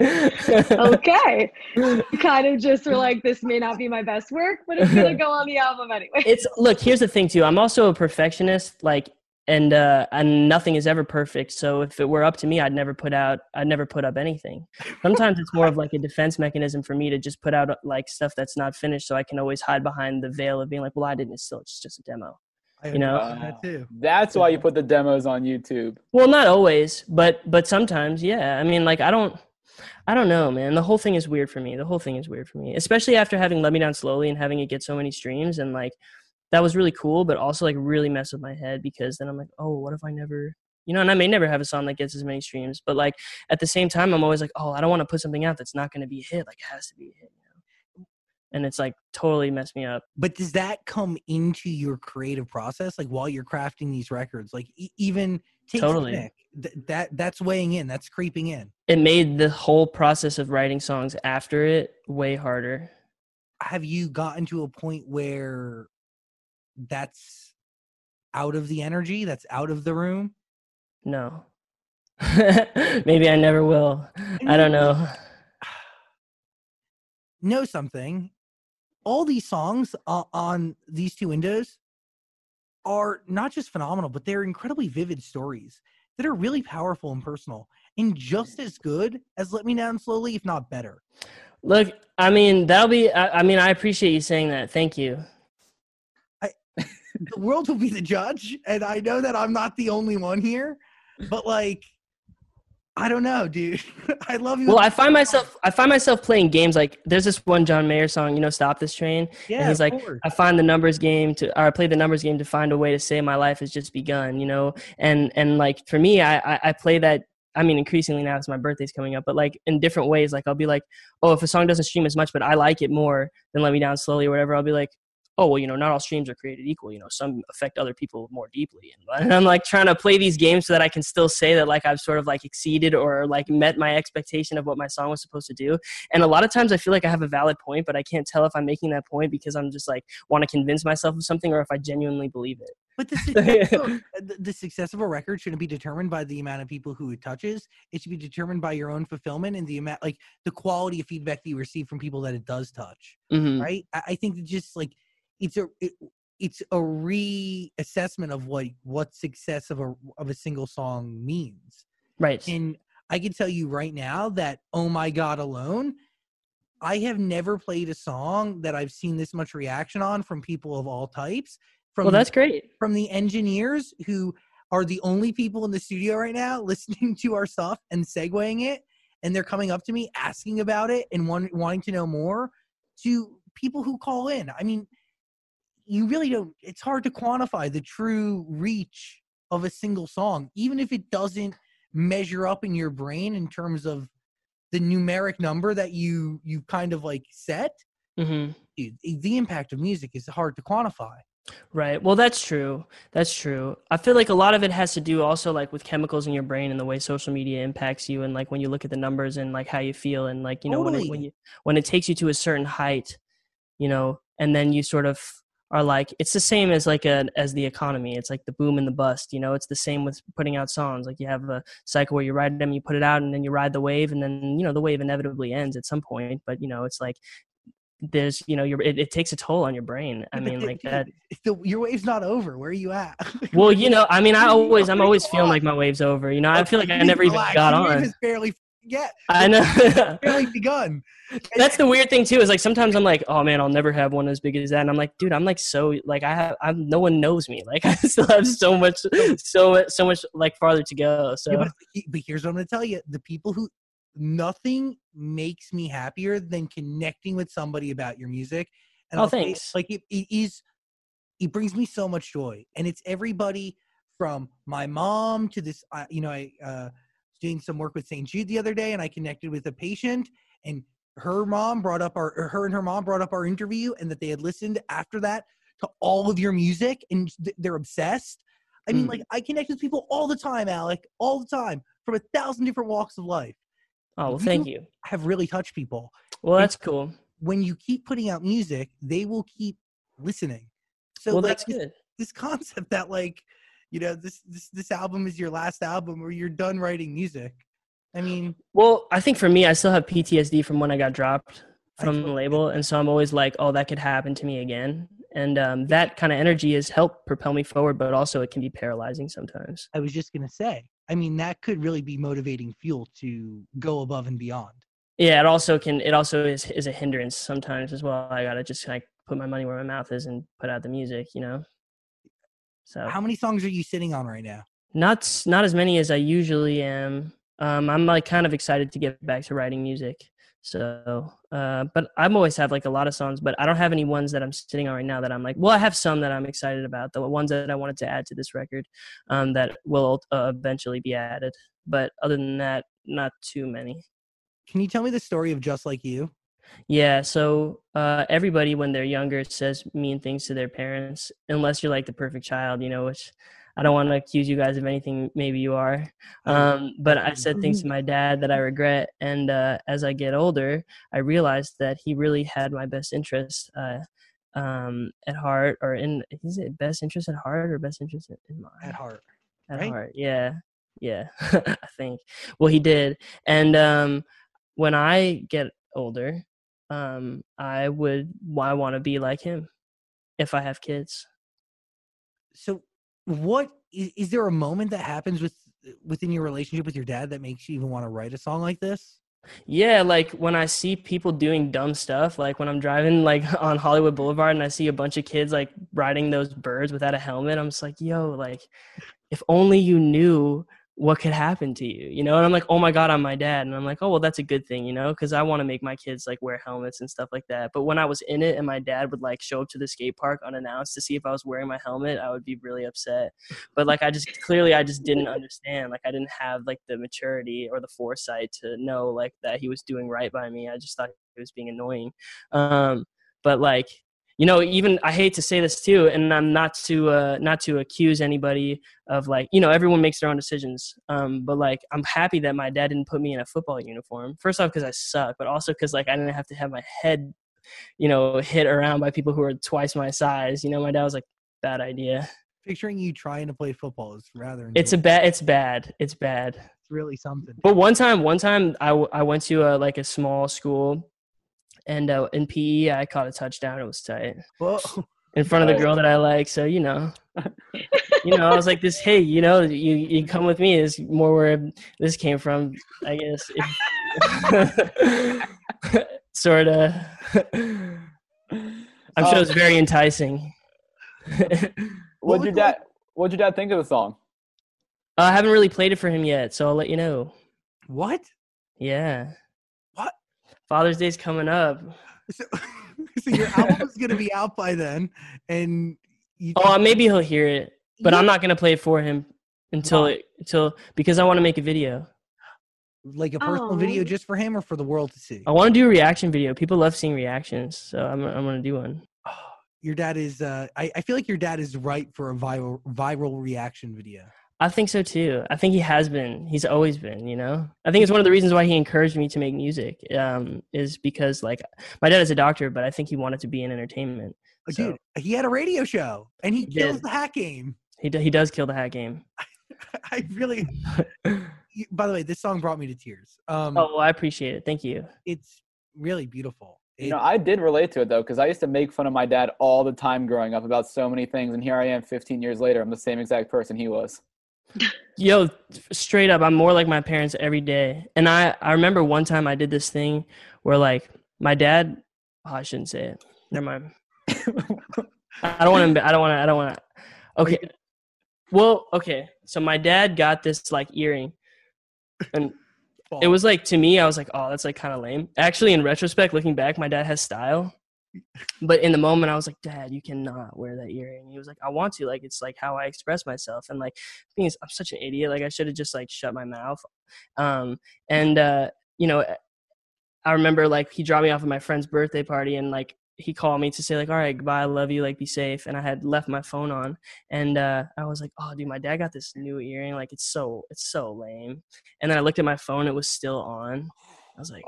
Okay. you kind of just were like, this may not be my best work, but it's gonna go on the album anyway. it's look here's the thing too i'm also a perfectionist like and uh and nothing is ever perfect so if it were up to me i'd never put out i'd never put up anything sometimes it's more of like a defense mechanism for me to just put out like stuff that's not finished so i can always hide behind the veil of being like well i didn't it's still it's just a demo You know? understand that too. That's why you put the demos on YouTube. well not always but but sometimes yeah i mean like i don't i don't know man the whole thing is weird for me the whole thing is weird for me especially after having let me down slowly and having it get so many streams and like that was really cool but also like really mess with my head because then i'm like oh what if i never you know and i may never have a song that gets as many streams but like at the same time i'm always like oh i don't want to put something out that's not going to be a hit like it has to be a hit you know and it's like totally messed me up But does that come into your creative process, like while you're crafting these records? Like e- even Totally. Th- that that's weighing in. That's creeping in. it made the whole process of writing songs after it way harder Have you gotten to a point where that's out of the energy? That's out of the room. no maybe i never will i don't know know something all these songs uh, on these two windows are not just phenomenal but they're incredibly vivid stories that are really powerful and personal and just as good as let me down slowly if not better Look, I mean, that'll be, I, I mean, I appreciate you saying that. Thank you. The world will be the judge and i know that i'm not the only one here but like I don't know, dude. I love you. Well, I find myself I find myself playing games like there's this one John Mayer song, you know, "Stop This Train." yeah, and he's like, course. I find the numbers game to, or I play the numbers game to find a way to say my life has just begun, you know, and and like for me, I I, I play that. I mean, increasingly now, as my birthday's coming up, but like in different ways. Like I'll be like, oh, if a song doesn't stream as much, but I like it more, then let me down slowly or whatever. I'll be like, oh well, you know, not all streams are created equal. You know, some affect other people more deeply, and, I'm like trying to play these games so that I can still say that like I've sort of like exceeded or like met my expectation of what my song was supposed to do. And a lot of times I feel like I have a valid point, but I can't tell if I'm making that point because I'm just like want to convince myself of something or if I genuinely believe it. But the success, of, the- the success of a record shouldn't be determined by the amount of people who it touches. It should be determined by your own fulfillment and the amount, like the quality of feedback that you receive from people that it does touch. hmm Right? I, I think that just like it's a it, it's a reassessment of what what success of a of a single song means. Right. And I can tell you right now that oh my god alone, I have never played a song that I've seen this much reaction on from people of all types. From well, that's great. from the engineers who are the only people in the studio right now listening to our stuff and segueing it and they're coming up to me asking about it and want, wanting to know more to people who call in i mean you really don't it's hard to quantify the true reach of a single song even if it doesn't measure up in your brain in terms of the numeric number that you you kind of like set hmm dude, the impact of music is hard to quantify Right. Well, that's true. That's true. I feel like a lot of it has to do also like with chemicals in your brain and the way social media impacts you and like when you look at the numbers and like how you feel and like you know when it, when you when it takes you to a certain height, you know, and then you sort of are like it's the same as like a as the economy. It's like the boom and the bust, you know. It's the same with putting out songs. Like you have a cycle where you write them, you put it out and then you ride the wave and then, you know, the wave inevitably ends at some point, but you know, it's like there's, you know, your it, it takes a toll on your brain. I mean, like that the, your wave's not over. Where are you at? Well, you know, I mean, I Where are you- always, I'm always feeling like my wave's over. You know, I feel like I never even got on. barely yet. I know. Barely begun. That's the weird thing too. Is like sometimes I'm like, oh man, I'll never have one as big as that, and I'm like, dude, I'm like so like I have, I'm no one knows me. Like I still have so much, so so much like farther to go. So Yeah, but, but here's what I'm to tell you: the people who nothing makes me happier than connecting with somebody about your music. And Oh, I'll say, thanks. like it, it is, it brings me so much joy, and it's everybody from my mom to this. Uh, you know, I uh, doing some work with St. Jude the other day, and I connected with a patient, and her mom brought up our, her and her mom brought up our interview, and that they had listened after that to all of your music, and th- they're obsessed. I mean, Mm. like I connect with people all the time, Alec, all the time from a thousand different walks of life. oh well, thank you. Have really touched people. Well, that's cool. When you keep putting out music, they will keep listening. So Well, like that's this, good. this concept that like, you know, this this this album is your last album or you're done writing music. I mean, Well, I think for me, I still have PTSD from when I got dropped from the label, and so I'm always like, oh, that could happen to me again. And um, that kind of energy has helped propel me forward, but also it can be paralyzing sometimes. I was just gonna say. I mean, that could really be motivating fuel to go above and beyond. Yeah, it also can. It also is is a hindrance sometimes as well. I gotta just like put my money where my mouth is and put out the music, you know. So How many songs are you sitting on right now? not not as many as I usually am. Um, I'm like kind of excited to get back to writing music. So, uh, but I'm always have like a lot of songs, but I don't have any ones that I'm sitting on right now that I'm like. Well, I have some that I'm excited about. The ones that I wanted to add to this record, um, that will uh, eventually be added. But other than that, not too many. Can you tell me the story of Just Like You? Yeah, so uh, everybody when they're younger says mean things to their parents, unless you're like the perfect child, you know. Which I don't want to accuse you guys of anything. Maybe you are, um, but I said things to my dad that I regret. And uh, as I get older, I realized that he really had my best interest uh, um, at heart, or in is it best interest at heart or best interest in- in mind? At heart. at right? heart. Yeah, yeah, I think. Well, he did, and um, when I get older, um, I would I want to be like him if I have kids. So, what is, is there a moment that happens with within your relationship with your dad that makes you even want to write a song like this? Yeah, like when I see people doing dumb stuff, like when I'm driving like on Hollywood Boulevard and I see a bunch of kids like riding those birds without a helmet, I'm just like, yo, like if only you knew what could happen to you, you know? And I'm like, oh my God, I'm my dad. And I'm like, oh, well, that's a good thing, you know? Because I want to make my kids like wear helmets and stuff like that. But when I was in it and my dad would like show up to the skate park unannounced to see if I was wearing my helmet, I would be really upset. But like, I just clearly, I just didn't understand. Like, I didn't have like the maturity or the foresight to know like that he was doing right by me. I just thought he was being annoying. Um, but like, you know even i hate to say this too and i'm not to uh not to accuse anybody of like you know everyone makes their own decisions um but like i'm happy that my dad didn't put me in a football uniform first off because i suck but also because like i didn't have to have my head you know hit around by people who are twice my size you know my dad was like bad idea Picturing you trying to play football is rather. it's a bad it's bad it's bad It's really something. but one time one time i, w- I went to a, like a small school and uh, in pe i caught a touchdown it was tight Whoa. in front of the girl that I like. So you know, you know, I was like, this. Hey, you know, you you come with me is more where this came from, I guess. sort of. I'm sure Um, it's very enticing. What'd was your dad? What'd your dad think of the song? I haven't really played it for him yet, so I'll let you know. What? Yeah. What? Father's Day's coming up. So, so your album is gonna be out by then, and you. Oh, maybe he'll hear it, but I'm not gonna play it for him until Why? it, until because I want to make a video. like a personal video just for him or for the world to see. I want to do a reaction video. People love seeing reactions, so I'm I'm gonna do one. Your dad is. Uh, I, I feel like your dad is right for a viral viral reaction video. I think so too. I think he has been. He's always been. You know. I think it's one of the reasons why he encouraged me to make music. Um, is because like my dad is a doctor, but I think he wanted to be in entertainment. Uh, So- Dude, he had a radio show and he He kills did. the hack game. He d- he does kill the hat game. I really. By the way, this song brought me to tears. Um, Oh, well, I appreciate it. Thank you. it's really beautiful. You know, I did relate to it though, because I used to make fun of my dad all the time growing up about so many things, and here I am, 15 years later, I'm the same exact person he was. Yo, straight up, I'm more like my parents every day. And I I remember one time I did this thing where like my dad. Oh, I shouldn't say it. Never mind. I don't want to. I don't want to. I don't want to. Okay. Well, okay. So my dad got this like earring, and it was like to me, I was like, oh, that's like kind of lame. Actually, in retrospect, looking back, my dad has style. But in the moment, I was like, Dad, you cannot wear that earring. He was like, I want to. Like, it's like how I express myself. And like, is, I'm such an idiot. Like, I should have just like shut my mouth. Um, and uh, you know, I remember like he dropped me off at my friend's birthday party, and like he called me to say like, all right, goodbye, I love you, like be safe. And I had left my phone on, and uh, I was like, oh, dude, my dad got this new earring. Like, it's so it's so lame. And then I looked at my phone; it was still on. I was like.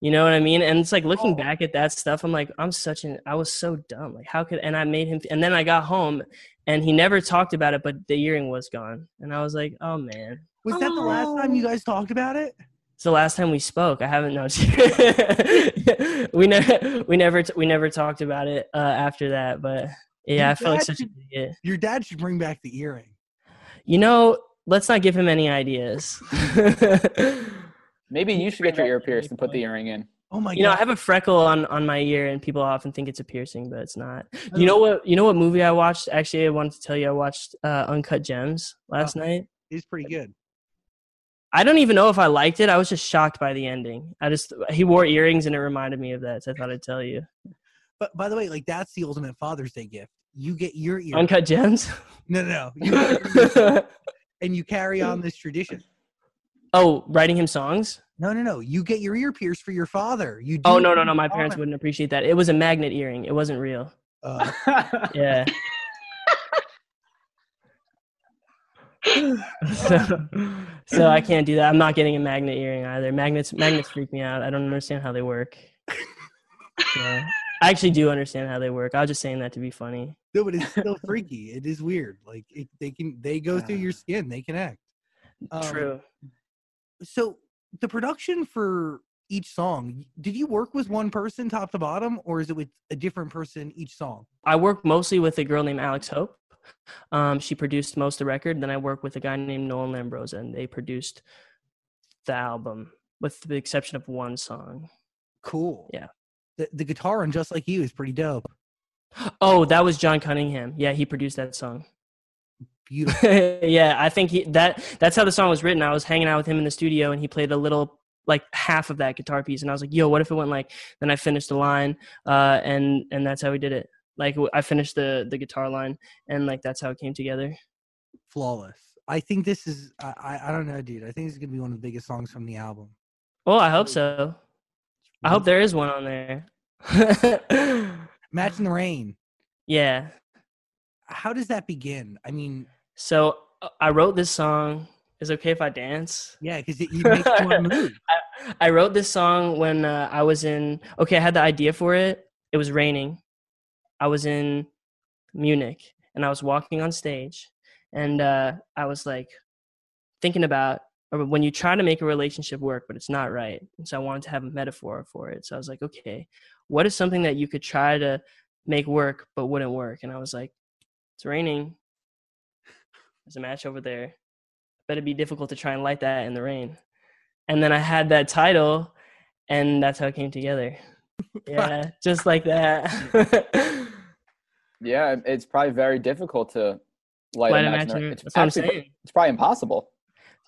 You know what I mean? And it's like looking back at that stuff, I'm like, I'm such an, I was so dumb. Like, how could, and I made him, and then I got home and he never talked about it, but the earring was gone. And I was like, oh man. was that the last time you guys talked about it? It's the last time we spoke. I haven't known. we never, we never, we never talked about it uh, after that. But yeah, Your I felt like such an idiot. Your dad should bring back the earring. You know, let's not give him any ideas. Maybe you should get your ear pierced and put the earring. earring in. Oh my god. you know, I have a freckle on on my ear, and people often think it's a piercing, but it's not. You know what? You know what movie I watched? Actually, I wanted to tell you, I watched uh, Uncut Gems last Oh. night. He's pretty good. I don't even know if I liked it. I was just shocked by the ending. I just he wore earrings, and it reminded me of that. So I thought I'd tell you. But by the way, like that's the ultimate Father's Day gift. You get your ear. Uncut Gems. no, no, no. You get your ear- and you carry on this tradition. Oh, writing him songs. No, no, no. You get your ear pierced for your father. You. Do Oh no, no, no! My parents wouldn't appreciate that. It was a magnet earring. It wasn't real. Uh, Yeah. so, so I can't do that. I'm not getting a magnet earring either. Magnets magnets freak me out. I don't understand how they work. Yeah. I actually do understand how they work. I was just saying that to be funny. no, but it's still freaky. It is weird. Like it, they can, they go through your skin. They connect. Um, True. So the production for each song, did you work with one person top to bottom, or is it with a different person each song? I work mostly with a girl named Alex Hope. Um, she produced most of the record. Then I work with a guy named Nolan Lambroza, and they produced the album, with the exception of one song. Cool. Yeah. The, the guitar on Just Like You is pretty dope. Oh, that was John Cunningham. Yeah, he produced that song. Beautiful. yeah, I think he that that's how the song was written. I was hanging out with him in the studio and he played a little like half of that guitar piece and I was like, "Yo, what if it went like?" Then I finished the line uh and and that's how we did it. Like I finished the the guitar line and like that's how it came together. Flawless. I think this is. I, I. I don't know, dude. I think this is gonna be one of the biggest songs from the album. Well, I hope so. I hope there is one on there. Match in the Rain. yeah. How does that begin? I mean, So uh, I wrote this song. Is it okay if I dance? yeah, because it, it makes you want to move. I, I wrote this song when uh, I was in. Okay, I had the idea for it. It was raining. I was in Munich and I was walking on stage, and uh, I was like thinking about or when you try to make a relationship work, but it's not right. And so I wanted to have a metaphor for it. So I was like, okay, what is something that you could try to make work but wouldn't work? And I was like, it's raining. There's a match over there. Bet it'd be difficult to try and light that in the rain. And then I had that title, and that's how it came together. Yeah, just like that. Yeah, it's probably very difficult to light, Light a a match. match in in- It's, that's what I'm saying. it's probably impossible.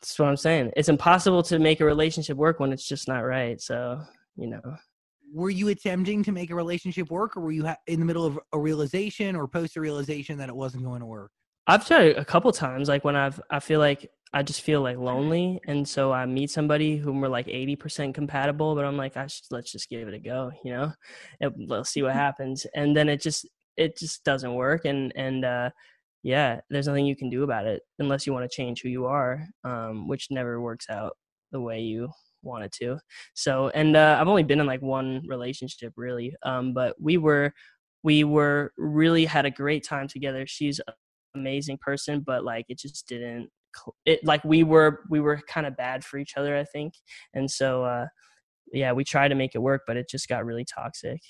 That's what I'm saying. It's impossible to make a relationship work when it's just not right. So, you know. Were you attempting to make a relationship work, or were you ha- in the middle of a realization or post a realization that it wasn't going to work? I've tried it a couple times, like when I've I feel like I just feel like lonely, and so I meet somebody whom we're like eighty percent compatible, but I'm like, I should, let's just give it a go, you know, and let's see what happens, and then it just it just doesn't work, and and uh, yeah, there's nothing you can do about it unless you want to change who you are, um, which never works out the way you want it to. So, and uh, I've only been in like one relationship really, um, but we were we were really had a great time together. She's amazing person but like it just didn't it like we were we were kind of bad for each other i think and so uh yeah we tried to make it work but it just got really toxic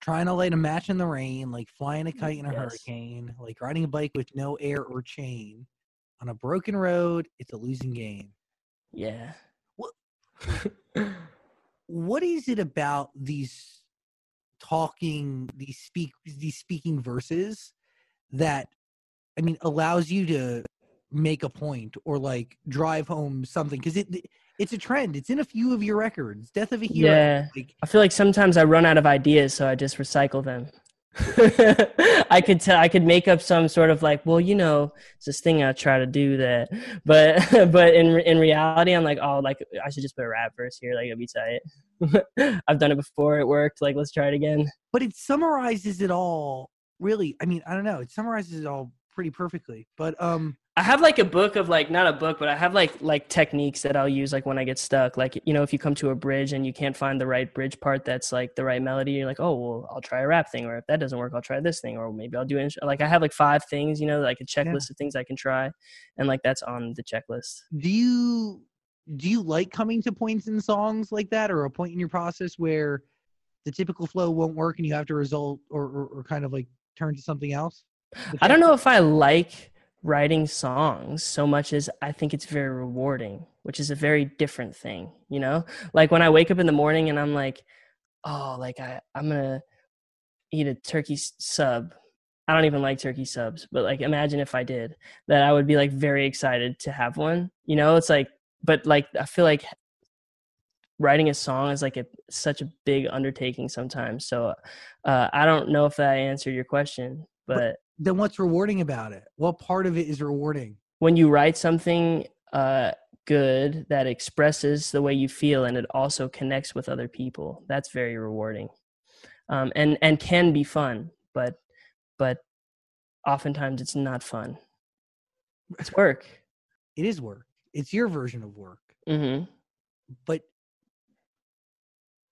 Trying to light a match in the rain, like flying a kite in a Yes. hurricane, like riding a bike with no air or chain. On a broken road, it's a losing game. yeah What- what is it about these talking these speak these speaking verses that i mean allows you to make a point or like drive home something because it it's a trend. It's in a few of your records. Death of a hero Yeah. like i feel like sometimes i run out of ideas so i just recycle them. I could tell i could make up some sort of like well you know it's this thing i try to do that. But but in in reality i'm like oh like i should just put a rap verse here like it'll be tight. I've done it before it worked like let's try it again. But it summarizes it all really i mean i don't know it summarizes it all pretty perfectly but um I have like a book of like not a book, but I have like like techniques that I'll use like when I get stuck. Like you know, if you come to a bridge and you can't find the right bridge part that's like the right melody, you're like, oh well, I'll try a rap thing, or if that doesn't work, I'll try this thing, or maybe I'll do it. Like I have like five things, you know, like a checklist of things I can try, and like that's on the checklist. do you do you like coming to points in songs like that or a point in your process where the typical flow won't work and you have to result or, or, or kind of like turn to something else I don't know if I like writing songs so much as I think it's very rewarding, which is a very different thing, you know? Like when I wake up in the morning and I'm like, oh, like I, I'm gonna eat a turkey sub. I don't even like turkey subs, but like imagine if I did that, I would be like very excited to have one. You know, it's like, but like I feel like writing a song is like a such a big undertaking sometimes. So uh, I don't know if that answered your question, but then what's rewarding about it? What part of it is rewarding? When you write something uh, good that expresses the way you feel and it also connects with other people that's very rewarding. Um, and and can be fun but but oftentimes it's not fun. It's work. It is work. It's your version of work. Hmm but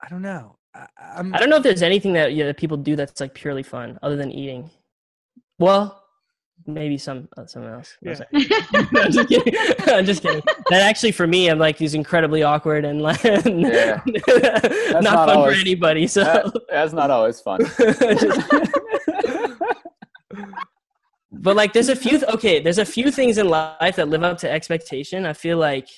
i don't know. I, I'm, i don't know if there's anything that, yeah, that people do that's like purely fun other than eating well maybe some uh, someone else I'm Yeah. No, I'm just kidding. I'm just kidding. That actually, for me, I'm like, he's incredibly awkward and like, Yeah. not, not fun for anybody. So, That- that's not always fun. But like, there's a few. Th- okay, there's a few things in life that live up to expectation. I feel like,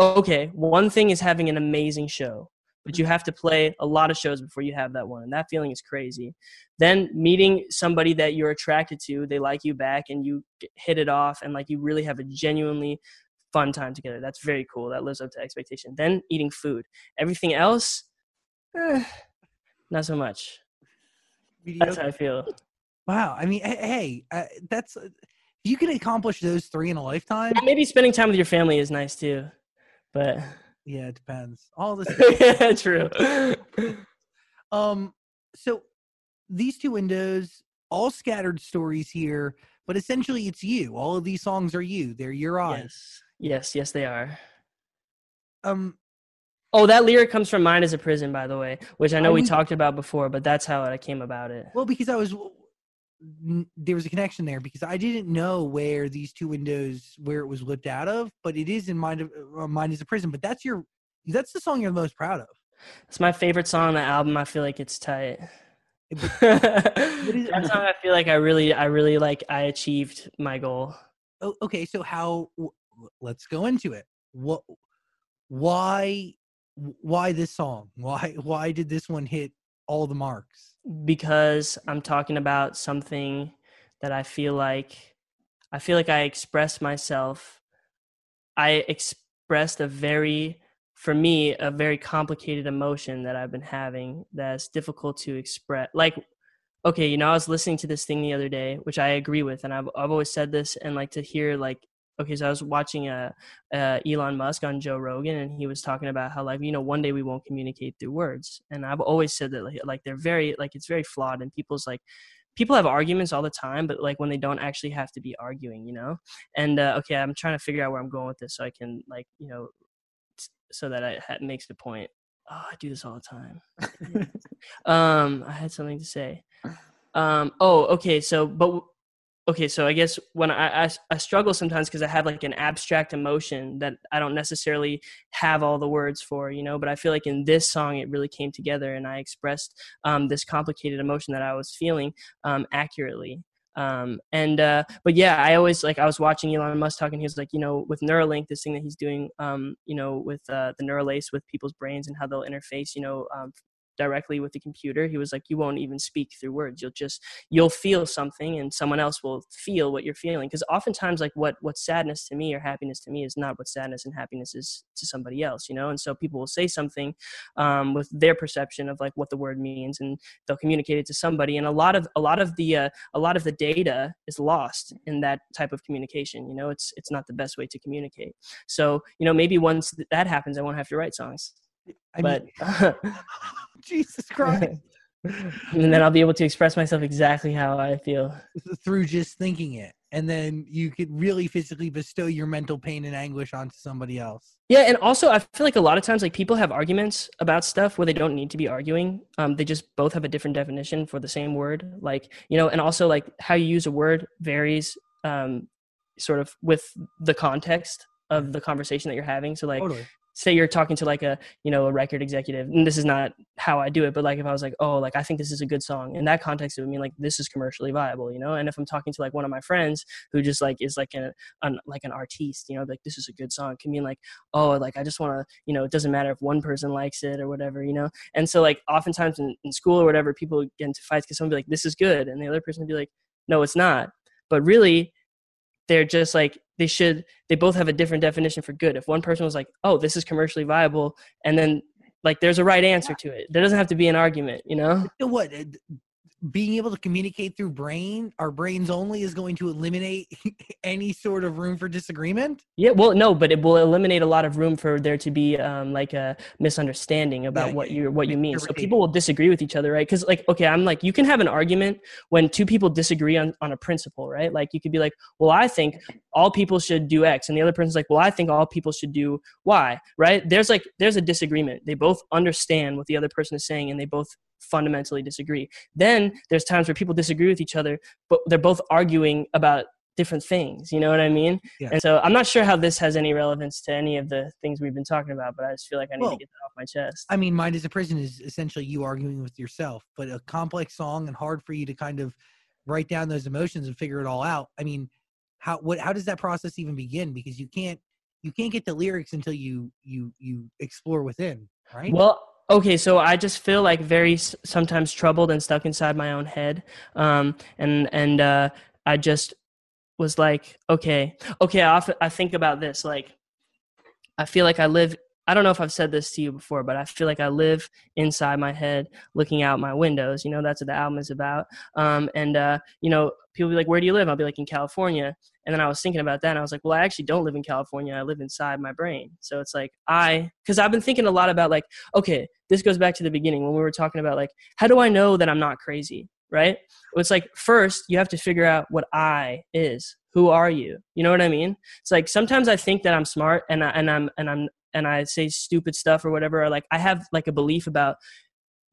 okay, one thing is having an amazing show. But you have to play a lot of shows before you have that one. And that feeling is crazy. Then meeting somebody that you're attracted to, they like you back and you hit it off and like you really have a genuinely fun time together. That's very cool. That lives up to expectation. Then eating food. Everything else, eh, not so much. That's how I feel. Wow. I mean, hey, hey uh, that's if you can accomplish those three in a lifetime. Maybe spending time with your family is nice too. But Yeah, it depends. All this. yeah, true. Um, so these two windows, all scattered stories here, but essentially it's you. All of these songs are you. They're your eyes. yes. Yes, yes they are. Um, Oh, that lyric comes from Mine is a Prison, by the way, which I know I we talked about before, but that's how I came about it. well, because I was there was a connection there because I didn't know where these two windows where it was whipped out of, but it is in mind of uh, mind is a prison. But that's your that's the song you're most proud of. It's my favorite song on the album. I feel like it's tight. is- that song, I feel like I really, I really like. I achieved my goal. Oh, okay, so how? w- Let's go into it. What? Why? Why this song? Why? Why did this one hit all the marks? because I'm talking about something that I feel like I feel like I expressed myself. I expressed a very for me a very complicated emotion that I've been having that's difficult to express. Like okay, you know, I was listening to this thing the other day, which I agree with and I've I've always said this and like to hear like okay, so I was watching uh, uh, Elon Musk on Joe Rogan, and he was talking about how like you know one day we won't communicate through words, and I've always said that like, like they're very like it's very flawed, and people's like people have arguments all the time, but like when they don't actually have to be arguing, you know. And uh, okay, I'm trying to figure out where I'm going with this, so I can like you know, s- so that I ha- makes the point. Oh, I do this all the time. um, I had something to say. Um, oh, okay. So, but w- okay. So I guess when I I, I struggle sometimes because I have like an abstract emotion that I don't necessarily have all the words for, you know. But I feel like in this song it really came together, and I expressed um, this complicated emotion that I was feeling um, accurately. Um, and uh, but yeah, I always like I was watching Elon Musk talking. He was like, you know, with Neuralink, this thing that he's doing, um, you know, with uh, the Neuralace with people's brains and how they'll interface, you know, um, directly with the computer he was like you won't even speak through words. You'll just you'll feel something and someone else will feel what you're feeling. Because oftentimes like what what sadness to me or happiness to me is not what sadness and happiness is to somebody else you know? And so people will say something um, with their perception of like what the word means and they'll communicate it to somebody. And a lot of a lot of the uh, a lot of the data is lost in that type of communication you know? It's it's not the best way to communicate. So you know maybe once that happens i won't have to write songs I but mean, Jesus Christ! and then I'll be able to express myself exactly how I feel. through just thinking it, and then you could really physically bestow your mental pain and anguish onto somebody else. Yeah, and also I feel like a lot of times like people have arguments about stuff where they don't need to be arguing. Um, they just both have a different definition for the same word. Like you know, and also like how you use a word varies, um, sort of with the context of the conversation that you're having. So like Totally. Say you're talking to like a you know a record executive and this is not how i do it but like if i was like oh like i think this is a good song in that context it would mean like this is commercially viable you know? And if i'm talking to like one of my friends who just like is like a an, like an artiste you know like this is a good song can mean like oh like i just want to you know it doesn't matter if one person likes it or whatever you know? And so like oftentimes in, in school or whatever people get into fights because someone be like this is good and the other person be like no it's not. But really they're just like they should they both have a different definition for good. If one person was like oh this is commercially viable and then like there's a right answer to it. There doesn't have to be an argument you know? What? Being able to communicate through brain, our brains only, is going to eliminate any sort of room for disagreement. yeah well no but it will eliminate a lot of room for there to be um, like a misunderstanding about Yeah, what you what you mean. So people will disagree with each other right? Because like okay i'm like you can have an argument when two people disagree on, on a principle right? Like you could be like well i think all people should do x and the other person's like well i think all people should do y right? There's like there's a disagreement. They both understand what the other person is saying and they both fundamentally disagree then there's times where people disagree with each other but they're both arguing about different things you know what i mean Yeah. and so i'm not sure how this has any relevance to any of the things we've been talking about but i just feel like i need Well, to get that off my chest I mean, Mind is a Prison is essentially you arguing with yourself, but a complex song and hard for you to kind of write down those emotions and figure it all out. I mean, how what how does that process even begin? Because you can't you can't get the lyrics until you you you explore within, right? Well, okay, so I just feel like very sometimes troubled and stuck inside my own head. Um, and and uh, I just was like, okay, okay. I often, I think about this like, I feel like I live. I don't know if I've said this to you before, but I feel like I live inside my head, looking out my windows. You know, that's what the album is about. Um, and uh, you know, people be like, "Where do you live?" I'll be like, "In California." And then I was thinking about that, and I was like, "Well, I actually don't live in California. I live inside my brain." So it's like I, because I've been thinking a lot about like, okay, this goes back to the beginning when we were talking about like, how do I know that I'm not crazy? Right? It's like first you have to figure out what I is. Who are you? You know what I mean? It's like sometimes I think that I'm smart and I, and I'm and I'm and I say stupid stuff or whatever. Or like I have like a belief about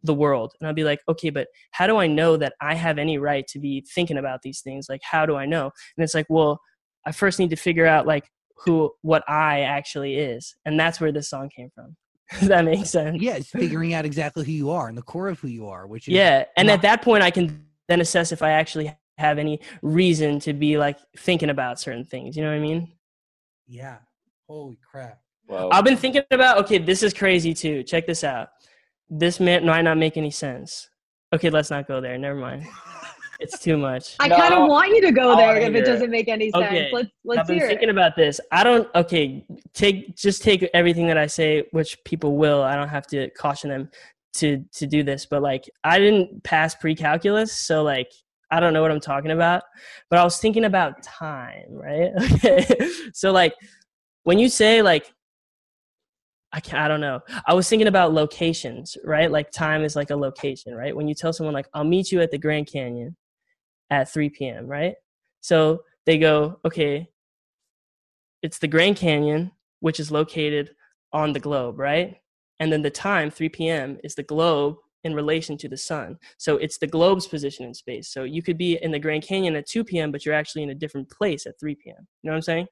the world, and I'll be like, okay, but how do I know that I have any right to be thinking about these things? Like, how do I know? And it's like, well, I first need to figure out like who what I actually is, and that's where this song came from. Does that make sense? Yeah, it's figuring out exactly who you are and the core of who you are, which is Yeah, and not- at that point, I can then assess if I actually have any reason to be like thinking about certain things. You know what I mean? yeah. Holy crap. Whoa. I've been thinking about. Okay, this is crazy too. Check this out. This might might not make any sense. Okay, let's not go there. Never mind. It's too much. I No, kind of want you to go I there if it it. doesn't make any sense. Okay, Let's let's I've been hear thinking it. about this. I don't. Okay, take just take everything that I say, which people will. I don't have to caution them to to do this. But like, I didn't pass pre-calculus, so like, I don't know what I'm talking about. But I was thinking about time, right? Okay, so like, when you say like. I can't, I don't know. I was thinking about locations, right? Like time is like a location, right? When you tell someone like I'll meet you at the Grand Canyon at 3 p.m., right? So they go, okay, it's the Grand Canyon, which is located on the globe, right? And then the time, 3 p.m., is the globe in relation to the sun. So it's the globe's position in space. So you could be in the Grand Canyon at 2 p.m., but you're actually in a different place at 3 p.m. You know what I'm saying?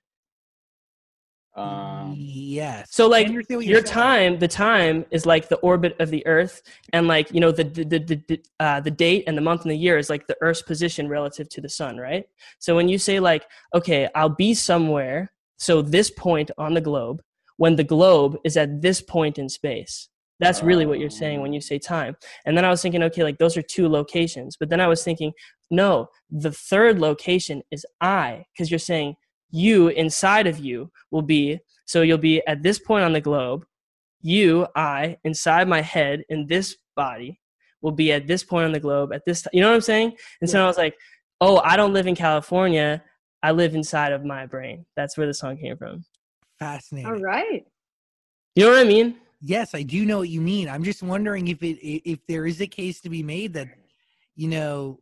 Um, yes. So like your time, the time is like the orbit of the Earth, and like you know the the the the, the, uh, the date and the month and the year is like the Earth's position relative to the sun, right? So when you say like, okay, I'll be somewhere, so this point on the globe, when the globe is at this point in space. That's really what you're saying when you say time. And then I was thinking, okay, like those are two locations. But then I was thinking, no, the third location is I, because you're saying you inside of you will be. So you'll be at this point on the globe. You i inside my head in this body will be at this point on the globe at this time you know what i'm saying? And so i was like oh i don't live in california. I live inside of my brain. That's where the song came from. Fascinating. All right. you know what i mean? Yes, I do know what you mean. I'm just wondering if it if there is a case to be made that you know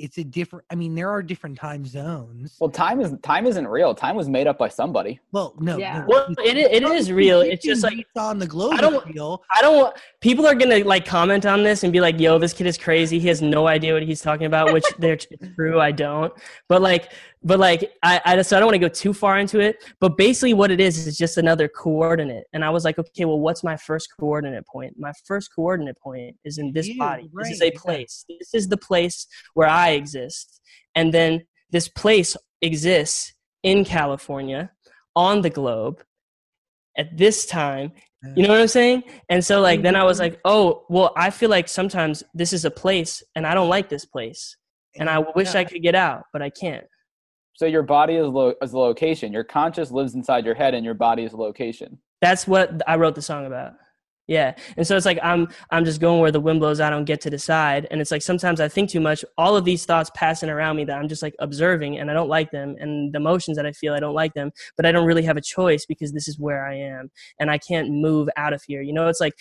it's a different I mean there are different time zones. well, time is time isn't real. Time was made up by somebody. Well, no. Yeah. no, well it, it is real it's just like based on the globe I don't- is real. I don't. want- People are gonna like comment on this and be like, "Yo, this kid is crazy. He has no idea what he's talking about." Which they're true. I don't. But like, but like, I, I so I don't want to go too far into it. But basically, what it is is just another coordinate. And I was like, okay, well, what's my first coordinate point? My first coordinate point is in this You, body. This is a place. This is the place where I exist. And then this place exists in California on the globe at this time you know what I'm saying? And so like then I was mm-hmm. like, oh, well, I feel like sometimes this is a place and I don't like this place. And I wish I could get out, but I can't. So your body is lo- is the location. Your conscious lives inside your head, and your body is the location. That's what I wrote the song about. Yeah. And so it's like I'm I'm just going where the wind blows, I don't get to decide. And it's like sometimes I think too much. All of these thoughts passing around me that I'm just like observing and I don't like them. And the emotions that I feel, I don't like them. But I don't really have a choice because this is where I am. And I can't move out of here. You know, it's like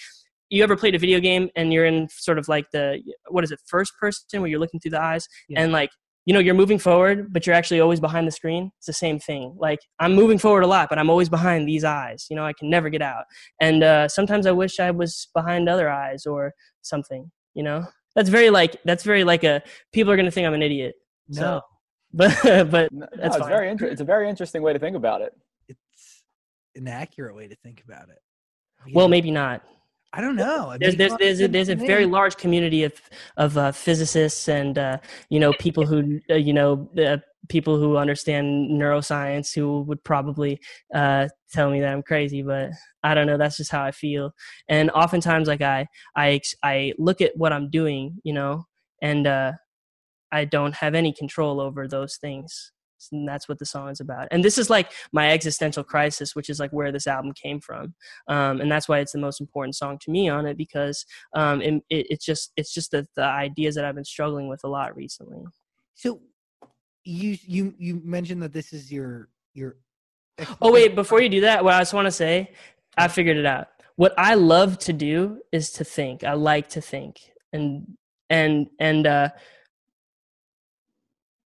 you ever played a video game and you're in sort of like the what is it, first person where you're looking through the eyes Yeah. and like you know you're moving forward but you're actually always behind the screen it's the same thing like i'm moving forward a lot but i'm always behind these eyes you know i can never get out and uh, sometimes i wish i was behind other eyes or something you know that's very like that's very like a people are going to think i'm an idiot No. so- but but No, That's it's fine. very inter- It's a very interesting way to think about it. It's an accurate way to think about it. well Yeah. maybe not I don't know. There's there's there's a, there's a very large community of of uh, physicists and uh, you know people who uh, you know uh, people who understand neuroscience who would probably uh, tell me that I'm crazy, but I don't know. That's just how I feel. And oftentimes, like I, I, I look at what I'm doing, you know, and uh, I don't have any control over those things. And that's what the song is about. And this is like my existential crisis, which is like where this album came from. Um, and that's why it's the most important song to me on it because um, it, it, it's just it's just the, the ideas that I've been struggling with a lot recently. So you you you mentioned that this is your your. Oh wait, before you do that, what I just want to say, I figured it out. What I love to do is to think. I like to think, and and and uh,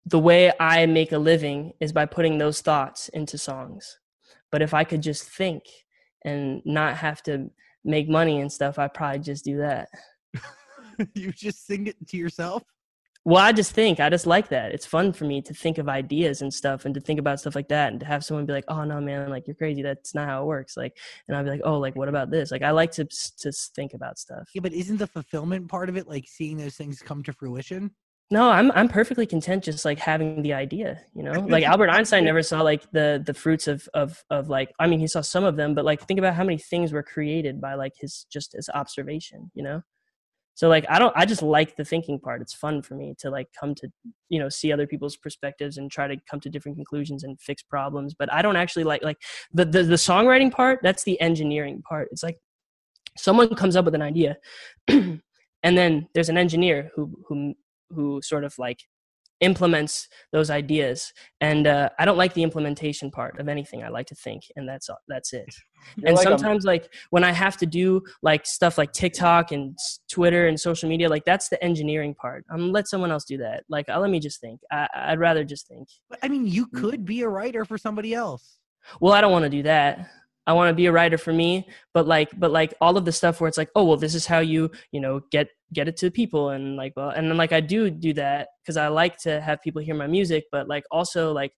the way I make a living is by putting those thoughts into songs. But if I could just think and not have to make money and stuff, I'd probably just do that. you just sing it to yourself. Well, I just think I just like that. It's fun for me to think of ideas and stuff, and to think about stuff like that, and to have someone be like, "Oh no, man, like you're crazy. That's not how it works." Like, and I'd be like, "Oh, like what about this?" Like, I like to to think about stuff. Yeah, but isn't the fulfillment part of it like seeing those things come to fruition? No, I'm I'm perfectly content just like having the idea, you know. Like Albert Einstein never saw like the the fruits of of of like I mean he saw some of them, but like think about how many things were created by like his just his observation, you know. So like I don't I just like the thinking part. It's fun for me to like come to you know see other people's perspectives and try to come to different conclusions and fix problems. But I don't actually like like the the, the songwriting part. That's the engineering part. It's like someone comes up with an idea, and then there's an engineer who who who sort of like implements those ideas and uh, i don't like the implementation part of anything i like to think and that's that's it. You're and like a- sometimes like when i have to do like stuff like tiktok and twitter and social media like that's the engineering part. I'm let someone else do that. Like uh, let me just think. I, i'd rather just think. But I mean, you Mm. could be a writer for somebody else. well i don't want to do that. I want to be a writer for me but like but like all of the stuff where it's like oh well this is how you you know get get it to people and like well and then like i do do that because i like to have people hear my music but like also like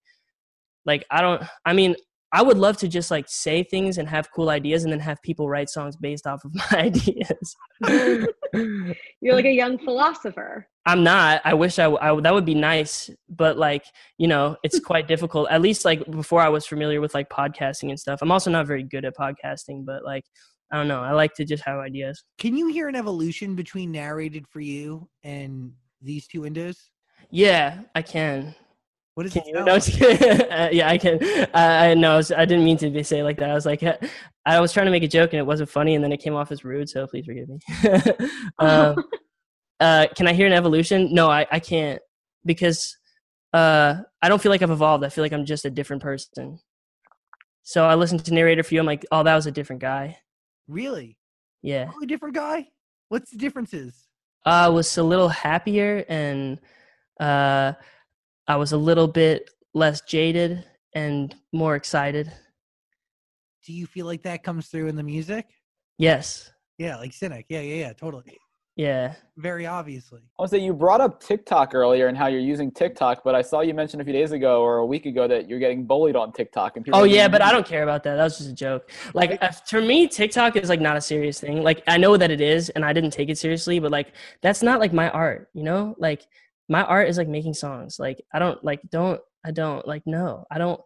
like i don't i mean i would love to just like say things and have cool ideas and then have people write songs based off of my ideas You're like a young philosopher. I'm not. I wish I that would be nice, but like you know, it's quite difficult. At least like before I was familiar with like podcasting and stuff. I'm also not very good at podcasting, but like I don't know. I like to just have ideas. Can you hear an evolution between narrated for you and these two windows? Yeah, I can. What does Can it you? No. Uh, yeah, I can. I I know. I didn't mean to be say it like that. I was like, I was trying to make a joke and it wasn't funny, and then it came off as rude. So please forgive me. um, uh, can I hear an evolution? No, I, I can't because uh, I don't feel like I've evolved. I feel like I'm just a different person. So I listened to narrated for you. I'm like, oh, that was a different guy. Really? Yeah, a different guy? What's the differences? I was a little happier and uh, I was a little bit less jaded and more excited. Do you feel like that comes through in the music? Yes. Yeah, like Cynic. Yeah, yeah, yeah, totally. Yeah. Very obviously. I want to say you brought up TikTok earlier and how you're using TikTok, but I saw you mention a few days ago or a week ago that you're getting bullied on TikTok. And people Oh yeah, but I don't care about that. That was just a joke. Like uh, for me, TikTok is like not a serious thing. Like I know that it is, and I didn't take it seriously. But like that's not like my art. You know, like my art is like making songs. Like I don't like don't I don't like no I don't.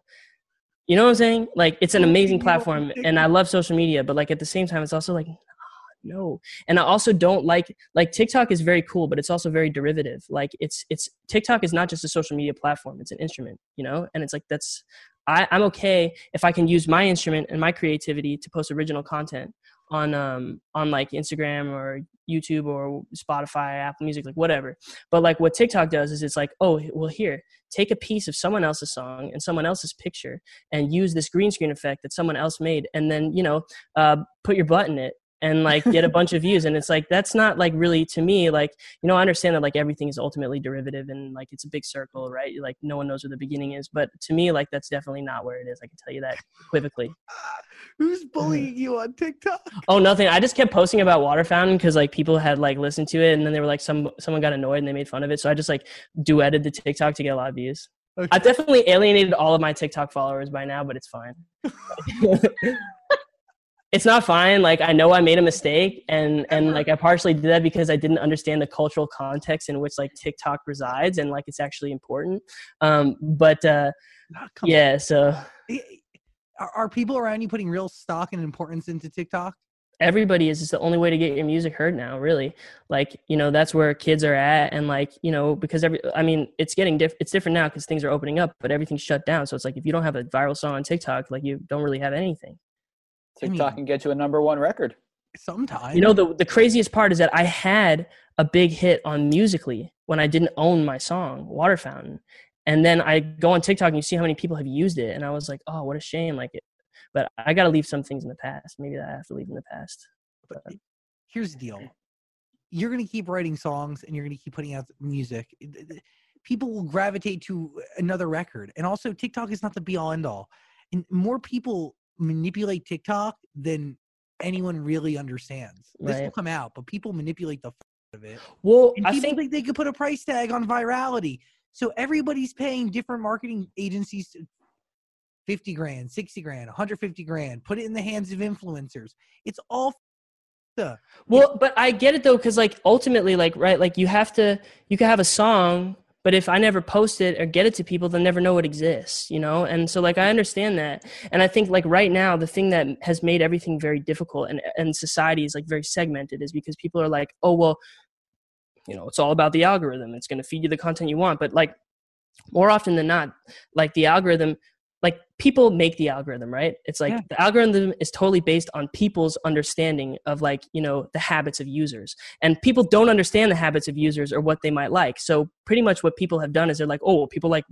You know what I'm saying? Like it's an amazing platform, and I love social media. But like at the same time, it's also like no. And i also don't like like tiktok is very cool but it's also very derivative. Like it's it's tiktok is not just a social media platform it's an instrument you know? And it's like that's I, i'm okay if i can use my instrument and my creativity to post original content on um on like instagram or youtube or spotify apple music like whatever. But like what tiktok does is it's like oh well here take a piece of someone else's song and someone else's picture and use this green screen effect that someone else made and then you know uh, put your butt in it and like get a bunch of views and it's like that's not like really to me like you know i understand that like everything is ultimately derivative and like it's a big circle right? Like no one knows where the beginning is but to me like that's definitely not where it is i can tell you that equivocally. Who's bullying you on TikTok? oh nothing. I just kept posting about water fountain because like people had like listened to it and then they were like some someone got annoyed and they made fun of it so i just like duetted the tiktok to get a lot of views. Okay. i've definitely alienated all of my tiktok followers by now but it's fine it's not fine. Like I know I made a mistake, and and like I partially did that because I didn't understand the cultural context in which like TikTok resides, and like it's actually important. Um, but uh, come yeah, so. Are, are people around you putting real stock and importance into TikTok? everybody is just the only way to get your music heard now really like you know that's where kids are at and like you know because every i mean it's getting diff- it's different now because things are opening up but everything's shut down so it's like if you don't have a viral song on tiktok like you don't really have anything I mean- TikTok can get you a number one record. Sometimes. you know the, the craziest part is that i had a big hit on Musical.ly when i didn't own my song water fountain and then i go on tiktok and you see how many people have used it and i was like oh what a shame like it but i gotta leave some things in the past maybe that i have to leave in the past But here's the deal: you're gonna keep writing songs and you're gonna keep putting out music. It- it- People will gravitate to another record, and also TikTok is not the be all end all. And more people manipulate TikTok than anyone really understands. This will come out, but people manipulate the f- of it. well And i people think think they could put a price tag on virality. So everybody's paying different marketing agencies 50 grand, 60 grand, 150 grand, put it in the hands of influencers. It's all f- Well, but I get it though, because like ultimately, like right, like you have to, you can have a song, but if I never post it or get it to people, they'll never know it exists, you know. And so, like, I understand that, and I think like right now, the thing that has made everything very difficult and and society is like very segmented is because people are like, oh well, you know, it's all about the algorithm. It's going to feed you the content you want, but like more often than not, like the algorithm people make the algorithm right? It's like Yeah. the algorithm is totally based on people's understanding of like you know the habits of users. And people don't understand the habits of users or what they might like. So pretty much what people have done is they're like oh well, people like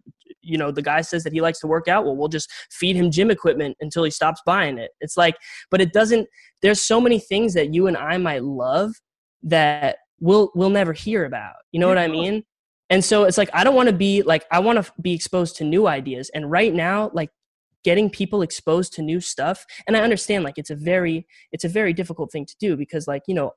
you know the guy says that he likes to work out. Well we'll just feed him gym equipment until he stops buying it. It's like but it doesn't there's so many things that you and i might love that we'll we'll never hear about. You know what i mean? And so it's like i don't want to be like i want to be exposed to new ideas. And right now like getting people exposed to new stuff and i understand like it's a very it's a very difficult thing to do because like you know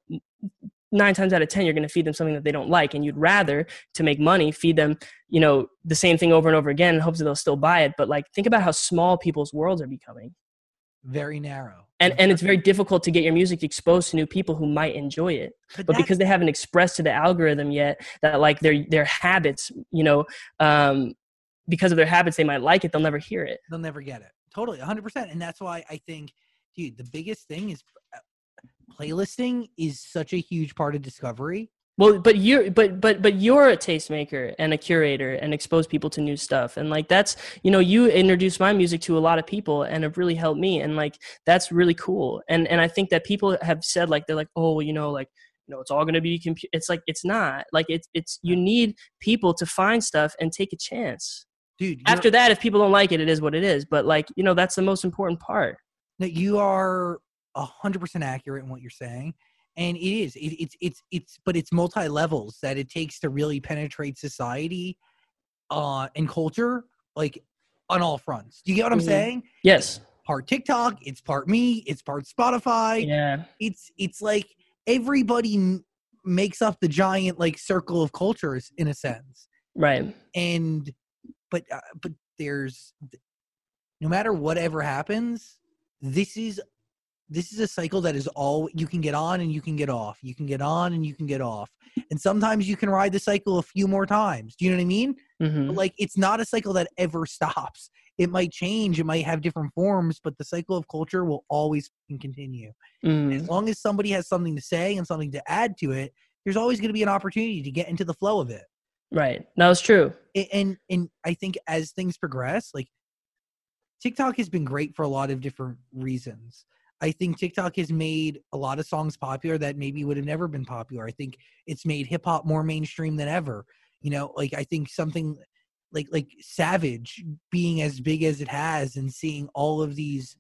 nine times out of ten you're going to feed them something that they don't like and you'd rather to make money feed them you know the same thing over and over again in hopes that they'll still buy it. But like think about how small people's worlds are becoming. Very narrow. and and it's very difficult to get your music exposed to new people who might enjoy it. But that's- because they haven't expressed to the algorithm yet that like their their habits you know um because of their habits they might like it they'll never hear it they'll never get it. Totally, 100%. And that's why I think, dude, the biggest thing is uh, playlisting is such a huge part of discovery. well but you're but but but you're a tastemaker and a curator and expose people to new stuff and like that's you know you introduced my music to a lot of people and have really helped me and like that's really cool and and i think that people have said like they're like oh you know like you know it's all going to be compu-. it's like it's not like it's it's you need people to find stuff and take a chance Dude, you know- after that if people don't like it it is what it is but like you know that's the most important part that you are a hundred percent accurate in what you're saying, and it is. It, it's it's it's but it's multi levels that it takes to really penetrate society, uh, and culture like on all fronts. Do you get what I'm Mhm. saying? yes Part TikTok, it's part me, it's part Spotify. yeah It's it's like everybody m- makes up the giant like circle of cultures in a sense right and but uh, but there's no matter whatever happens this is this is a cycle that is all you can get on and you can get off you can get on and you can get off and sometimes you can ride the cycle a few more times do you know what i mean? Hmm like it's not a cycle that ever stops it might change it might have different forms but the cycle of culture will always continue mm as long as somebody has something to say and something to add to it there's always going to be an opportunity to get into the flow of it right that was true a- and and I think as things progress, like TikTok has been great for a lot of different reasons. I think TikTok has made a lot of songs popular that maybe would have never been popular. I think it's made hip hop more mainstream than ever. You know, like I think something like like Savage being as big as it has and seeing all of these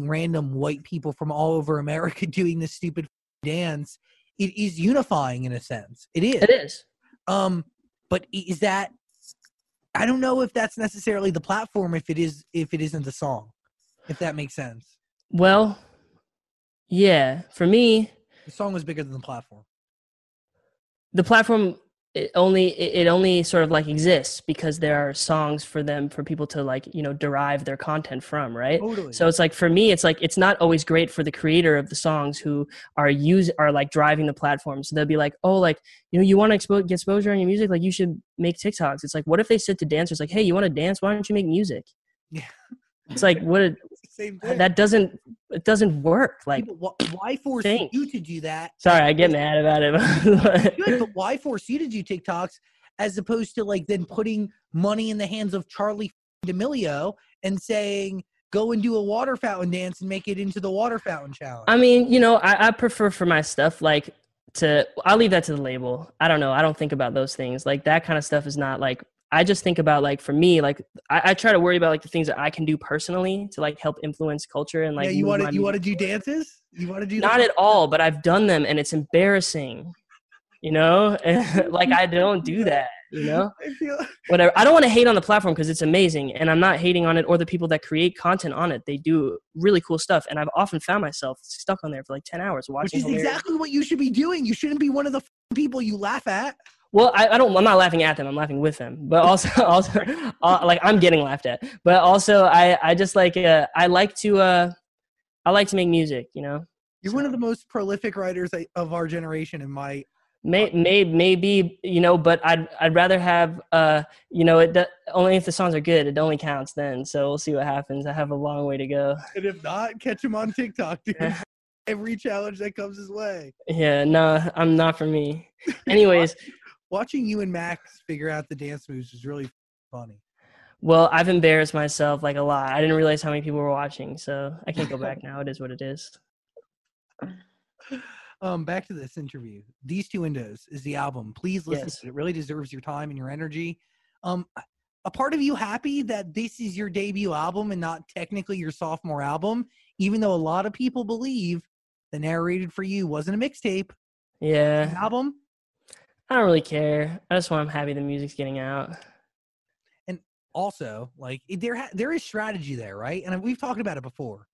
random white people from all over America doing this stupid dance, it is unifying in a sense. It is. it is Um, but is that? I don't know if that's necessarily the platform. If it is, if it isn't the song, if that makes sense. well yeah for me The song was bigger than the platform. the platform it only it only sort of like exists because there are songs for them for people to like you know derive their content from right? Totally. so it's like for me it's like it's not always great for the creator of the songs who are use are like driving the platform. So they'll be like oh like you know you want to expo- get exposure on your music? Like you should make tiktoks. It's like what if they said to dancers like hey you want to dance? Why don't you make music? Yeah. It's like what a, Same thing. that doesn't it doesn't work like why force think. you to do that? sorry i get mad about it Good, but why force you to do TikToks as opposed to like then putting money in the hands of Charlie D'Amelio and saying, "Go and do a water fountain dance and make it into the water fountain challenge." I mean, you know, I, I prefer for my stuff like to. I'll leave that to the label. I don't know. I don't think about those things. Like that kind of stuff is not like. I just think about like for me, like I, I try to worry about like the things that I can do personally to like help influence culture and like. yeah, you want to you want to do dances? You want to do Not at all, but I've done them and it's embarrassing. You know, like I don't do that. You know, I feel whatever. I don't want to hate on the platform because it's amazing, and I'm not hating on it or the people that create content on it. They do really cool stuff, and I've often found myself stuck on there for like ten hours watching. which is hilarious- exactly what you should be doing. You shouldn't be one of the people you laugh at. Well, I, I don't. I'm not laughing at them. I'm laughing with them. But also, also, uh, like I'm getting laughed at. But also, I, I just like, uh, I like to, uh, I like to make music. You know, You're one of the most prolific writers of our generation, in my may, may, maybe, you know, but I'd, I'd rather have, uh, you know, it only if the songs are good. It only counts then. So we'll see what happens. I have a long way to go. And if not, catch him on TikTok, dude. Yeah. Every challenge that comes his way. Yeah, no, I'm not for me. Anyways, Watching you and Max figure out the dance moves is really funny. well, I've embarrassed myself like a lot. I didn't realize how many people were watching, so I can't go back now. It is what it is. Um, back to this interview. These two windows is the album. Please listen. Yes. to it. it really deserves your time and your energy. Um, a part of you happy that this is your debut album and not technically your sophomore album, even though a lot of people believe the narrated for you wasn't a mixtape Yeah. album. I don't really care. I just want I'm happy the music's getting out. And also, like there ha- there is strategy there, right? And we've talked about it before.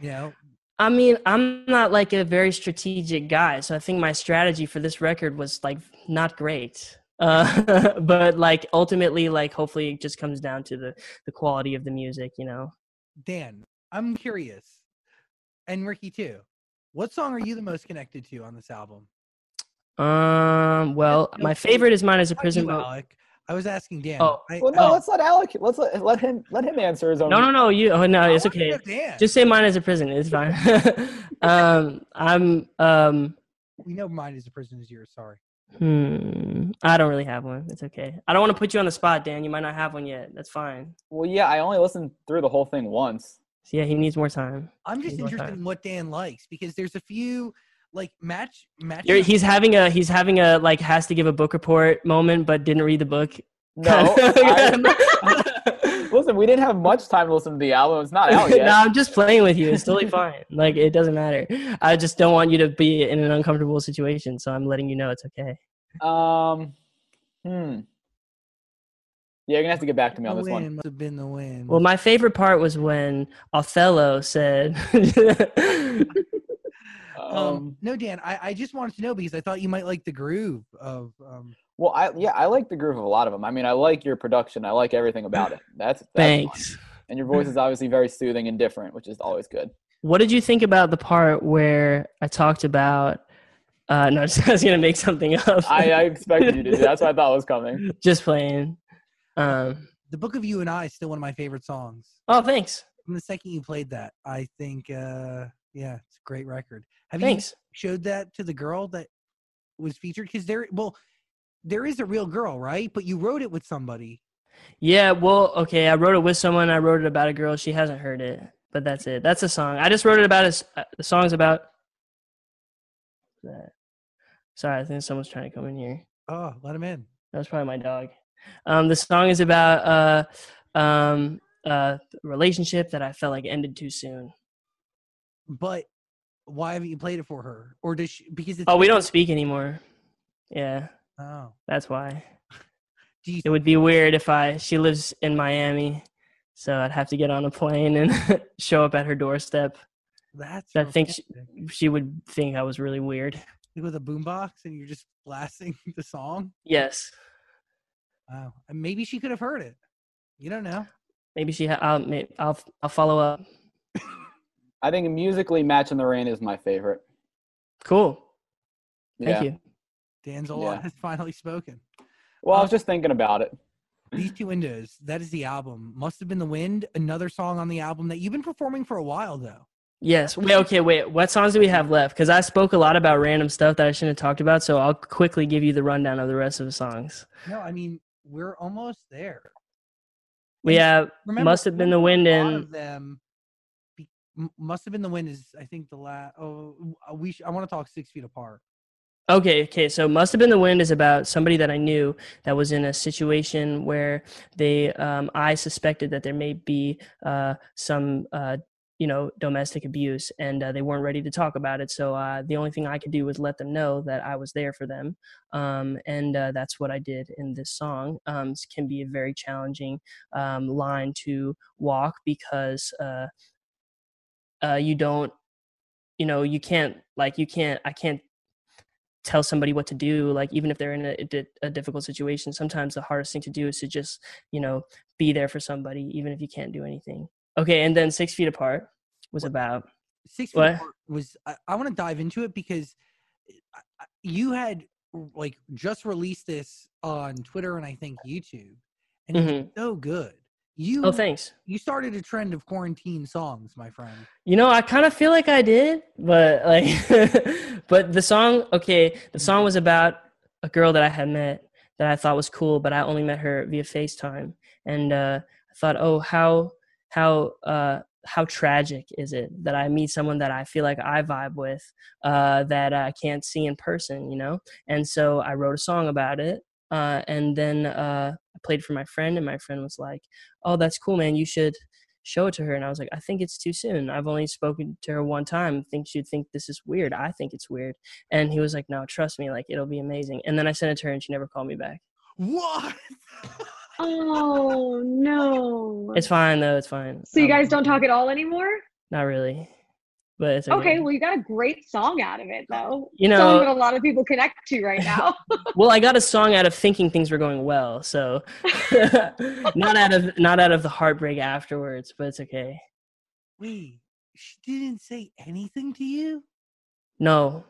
You know, I mean, I'm not like a very strategic guy, so I think my strategy for this record was like not great. Uh, but like ultimately, like hopefully, it just comes down to the the quality of the music, you know. Dan, I'm curious, and Ricky too. What song are you the most connected to on this album? Um, well, no my favorite is mine as a Not prison boat. Alec. I was asking Dan. Oh. I- Well, no, Oh. let's let Alec. Let's let, let him let him answer his own. No, no, no, you. Oh no, it's okay. Just say mind is a prison. It's fine. um, I'm um. we know mind is a prison is yours. Sorry. Hmm. I don't really have one. It's okay. I don't want to put you on the spot, Dan. You might not have one yet. That's fine. Well, yeah, I only listened through the whole thing once. So yeah, he needs more time. I'm just interested time. in what Dan likes because there's a few like match match. You're, he's having a he's having a like has to give a book report moment, but didn't read the book. No, I- listen, we didn't have much time to listen to the album. It's not out yet. no, I'm just playing with you. It's totally fine. Like it doesn't matter. I just don't want you to be in an uncomfortable situation, so I'm letting you know it's okay. Um, hmm. Yeah, you're gonna have to get back to me the on this win one. must have been the win. Well, my favorite part was when Othello said, um, Um, no, Dan, I, I just wanted to know because I thought you might like the groove of um. well, I yeah, I like the groove of a lot of them. I mean, I like your production. I like everything about it. That's, that's fine. "Thanks." And your voice is obviously very soothing and different, which is always good. What did you think about the part where I talked about? Uh, no, I was gonna make something up. I, I expected you to do. That's what I thought was coming. just playing. Um, The Book of You and I is still one of my favorite songs. oh, thanks. From the second you played that, I think, uh, yeah, it's a great record. Have Thanks. you showed that to the girl that was featured? Because there, well, there is a real girl, right? But you wrote it with somebody. Yeah, well, okay. I wrote it with someone. I wrote it about a girl. She hasn't heard it, but that's it. That's a song. I just wrote it about. a, uh, the song's about. That. Sorry, I think someone's trying to come in here. Oh, let him in. That was probably my dog. Um, the song is about uh, um, uh, relationship that I felt like ended too soon. But why haven't you played it for her? Or does she? Because it's Oh, we don't speak anymore. Yeah, Oh, that's why. do you? It would be weird if I. She lives in Miami, so I'd have to get on a plane and show up at her doorstep. That's. I think she- She would think I was really weird. With a boombox, and you're just blasting the song. Yes. Wow. And maybe she could have heard it. You don't know. Maybe she. Ha- I'll. I'll. I'll follow up. I think musically, "Match in the Rain" is my favorite. Cool. Thank yeah. you. Danzola Yeah. has finally spoken. Well, I was um, just thinking about it. These two windows. That is the album. Must have been the wind. Another song on the album that you've been performing for a while, though. Yes. Wait. Okay. Wait. What songs do we have left? Because I spoke a lot about random stuff that I shouldn't have talked about. So I'll quickly give you the rundown of the rest of the songs. No, I mean we're almost there. We And have remember, must have been the wind a lot and of them. Must have been the wind is I think the last. Oh, uh, we. Sh- I want to talk six feet apart. Okay, okay. So must have been the wind is about somebody that I knew that was in a situation where they, um, I suspected that there may be uh, some, uh, you know, domestic abuse, and uh, they weren't ready to talk about it. So uh, the only thing I could do was let them know that I was there for them, um, and uh, that's what I did in this song. Um, can be a very challenging um, line to walk because uh, you don't, you know, you can't like you can't. I can't tell somebody what to do like even if they're in a, a difficult situation sometimes the hardest thing to do is to just you know be there for somebody even if you can't do anything okay and then six feet apart was What- about Six feet What? apart was. I, I want to dive into it because you had like just released this on Twitter and I think YouTube, and Mhm. it's so good. You oh thanks. you started a trend of quarantine songs, my friend. you know i kind of feel like i did but like but the song okay the song was about a girl that i had met that i thought was cool but i only met her via facetime. And uh i thought oh how how uh how tragic is it that i meet someone that i feel like i vibe with uh that i can't see in person you know? And so i wrote a song about it uh and then uh i played for my friend and my friend was like oh that's cool man you should show it to her and i was like i think it's too soon. I've only spoken to her one time. I think she'd think this is weird. I think it's weird. And he was like no trust me like it'll be amazing. And then i sent it to her and she never called me back. What? Oh no. it's fine though it's fine. So you Um, guys don't talk at all anymore? not really but it's okay, Okay, well you got a great song out of it though. You Something know- that a lot of people connect to right now. well i got a song out of thinking things were going well so not out of not out of the heartbreak afterwards but it's okay Wait, she didn't say anything to you? no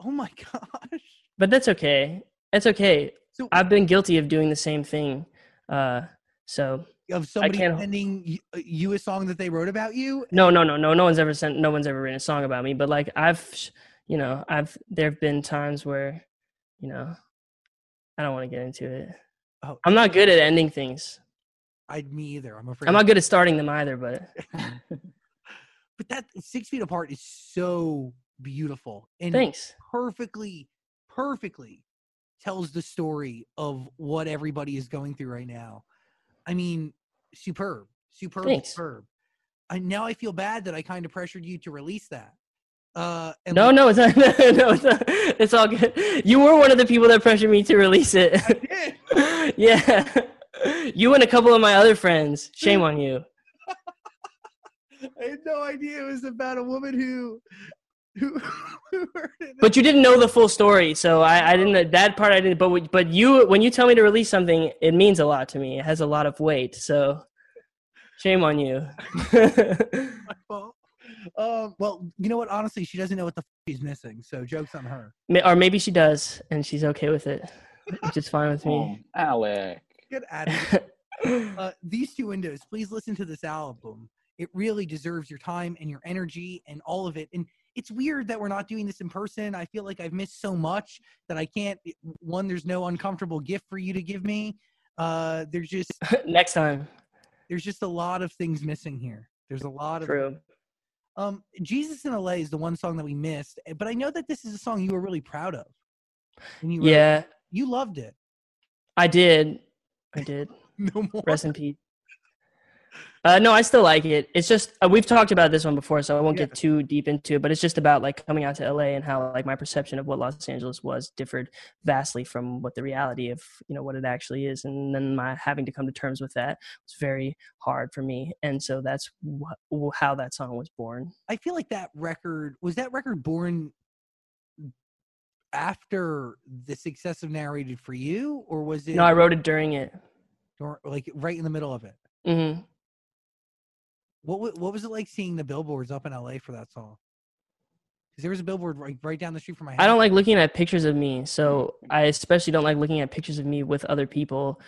Oh my gosh. but that's okay it's okay So i've been guilty of doing the same thing uh so of somebody sending you, uh, you a song that they wrote about you? No, no, no, no. No one's ever sent. No one's ever written a song about me. But like I've, you know, I've. There have been times where, you know, I don't want to get into it. Oh, I'm not good at ending things. I me either. I'm afraid. I'm not good at starting them either. But But that six feet apart is so beautiful and thanks. perfectly, perfectly tells the story of what everybody is going through right now. I mean, superb, superb, Thanks. superb. I now I feel bad that I kind of pressured you to release that. Uh, and No, like, no, it's not, no, it's, not, it's all good. You were one of the people that pressured me to release it. I did. yeah, you and a couple of my other friends. Shame on you. I had no idea it was about a woman who, who, who heard it. But you didn't know the full story, so I, I didn't. That part I didn't. But but you, when you tell me to release something, it means a lot to me. It has a lot of weight. So, shame on you. my fault. Um, well, you know what? Honestly, she doesn't know what the f- she's missing. So jokes on her. Or maybe she does, and she's okay with it, which is fine with me. Oh, Alec. Get out of here. uh, these two windows. Please listen to this album. It really deserves your time and your energy and all of it. And it's weird that we're not doing this in person. I feel like I've missed so much that I can't. One, there's no uncomfortable gift for you to give me. Uh, there's just Next time. there's just a lot of things missing here. There's a lot of True. Um, Jesus in LA is the one song that we missed, eh, but I know that this is a song you were really proud of. And you wrote- Yeah, you loved it. I did. I did. No more. Rest in peace. Uh, no, I still like it. It's just uh, we've talked about this one before, so I won't Yeah. get too deep into it. But it's just about like coming out to LA and how like my perception of what Los Angeles was differed vastly from what the reality of you know what it actually is, and then my having to come to terms with that was very hard for me. And so that's wh- how that song was born. I feel like that record was that record born after the success of narrated for you, or was it No, I wrote it during it. or, like right in the middle of it? hmm What what was it like seeing the billboards up in LA for that song? Because there was a billboard right right down the street from my house. I don't like looking at pictures of me, so I especially don't like looking at pictures of me with other people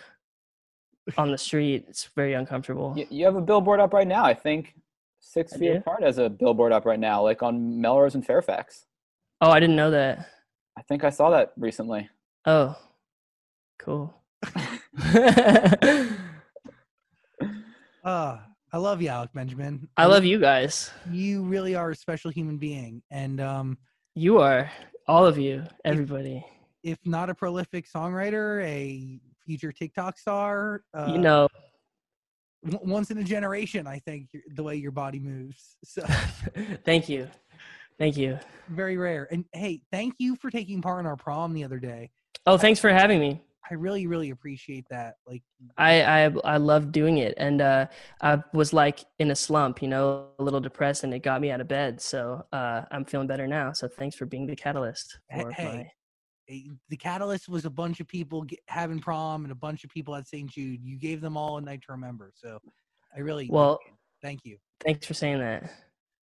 on the street. It's very uncomfortable. You, you have a billboard up right now. I think Six I Feet do? Apart has a billboard up right now, like on Melrose and Fairfax. Oh, I didn't know that. I think I saw that recently. Oh, cool. Uh, I love you, Alec Benjamin. I love you guys. You really are a special human being, and um, You are all of you, everybody. if not a prolific songwriter, a future TikTok star, uh, you know, w- once in a generation. I think the way your body moves, so thank you, thank you. very rare. And hey, thank you for taking part in our prom the other day. Oh, thanks for having me. I really, really appreciate that. Like, I I I love doing it, and uh, I was like in a slump, you know, a little depressed, and it got me out of bed. So uh, I'm feeling better now. So thanks for being the catalyst for hey, my. eh, the catalyst was a bunch of people get, having prom and a bunch of people at St. Jude. You gave them all a night to remember. So I really, Well, thank you. thanks for saying that.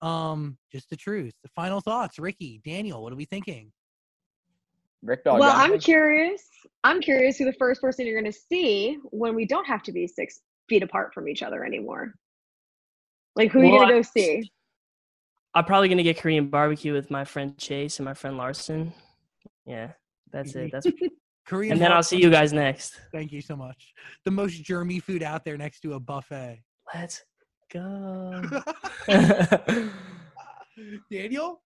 Um, just the truth. The final thoughts, Ricky, Daniel. What are we thinking? Rick Dog. well, I'm curious. I'm curious who the first person you're going to see when we don't have to be six feet apart from each other anymore. Like, who are you Well, going to go see? I'm probably gonna get Korean barbecue with my friend Chase and my friend Larson. Yeah, that's it. That's Korean. and then I'll see you guys next. Thank you so much. The most germy food out there next to a buffet. Let's go. Daniel?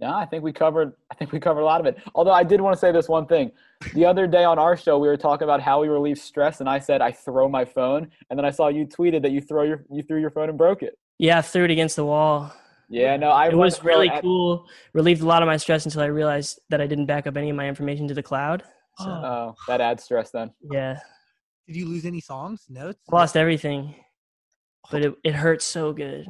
Yeah, I think we covered. I think we covered a lot of it. Although I did want to say this one thing. The other day on our show, we were talking about how we relieve stress, and I said I throw my phone, and then I saw you tweeted that you throw your you threw your phone and broke it. yeah, I threw it against the wall. Yeah, no, I It was really at- cool. Relieved a lot of my stress until I realized that I didn't back up any of my information to the cloud. So Oh. Oh, that adds stress then. yeah, Did you lose any songs? Notes? lost everything, but oh. it it hurt so good.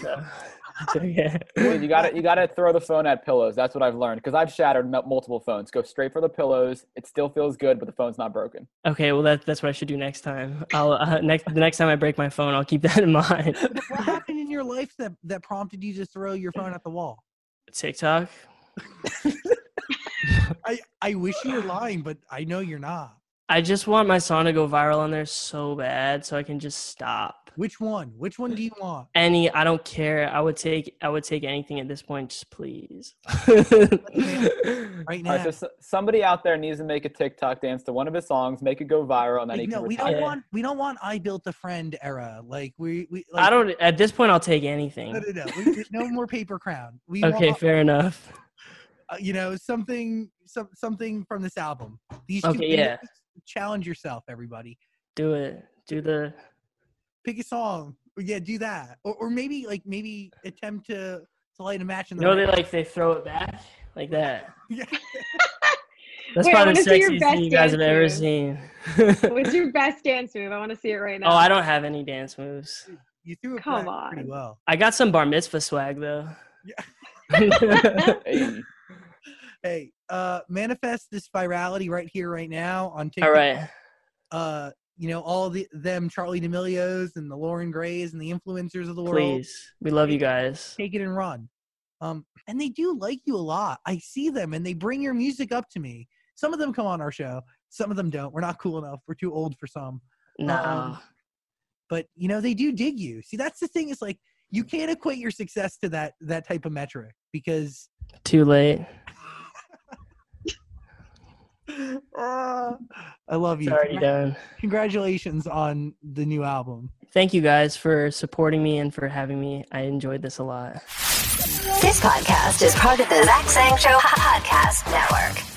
So, so, yeah. You got to you got to throw the phone at pillows. That's what I've learned because I've shattered mul- multiple phones. Go straight for the pillows. It still feels good, but the phone's not broken. Okay, well that that's what I should do next time. I'll uh, next the next time I break my phone, I'll keep that in mind. what happened in your life that, that prompted you to throw your phone at the wall? TikTok. I, I wish you were lying, but I know you're not. I just want my song to go viral on there so bad, so I can just stop. Which one? Which one do you want? Any, I don't care. I would take, I would take anything at this point. Just please. Right now. right, so somebody out there needs to make a TikTok dance to one of his songs, make it go viral, and then Like, he no, can we retire. don't want we don't want I built a friend era. Like we we like, I don't. At this point, I'll take anything. no no. We, we- no more paper crown. We Okay, want, fair enough. uh, you know something some something from this album. These two Okay, yeah. challenge yourself, everybody. Do it. Do the. Pick a song. Or, yeah, do that. Or or maybe like maybe attempt to to light a match in the know they like they throw it back like that. Yeah. That's Wait, probably the wanna see your sexiest thing you guys have dance ever move. seen. What's your best dance move? I want to see it right now. oh, I don't have any dance moves. You threw it Come back pretty on. well. I got some bar mitzvah swag though. Hey. Hey, uh, manifest this virality right here, right now on TikTok. All right. uh, you know, all the them Charlie D'Amelios and the Loren Grays and the influencers of the world. Please. We love you guys. Take it and run. Um, and they do like you a lot. I see them and they bring your music up to me. Some of them come on our show. Some of them don't. We're not cool enough. We're too old for some. No. Um, But you know, they do dig you. See, that's the thing. Is like you can't equate your success to that that type of metric because Too late. Uh, I love It's you. already done. Congratulations on the new album. Thank you guys for supporting me and for having me. I enjoyed this a lot. This podcast is part of the Zach Sang Show Podcast Network.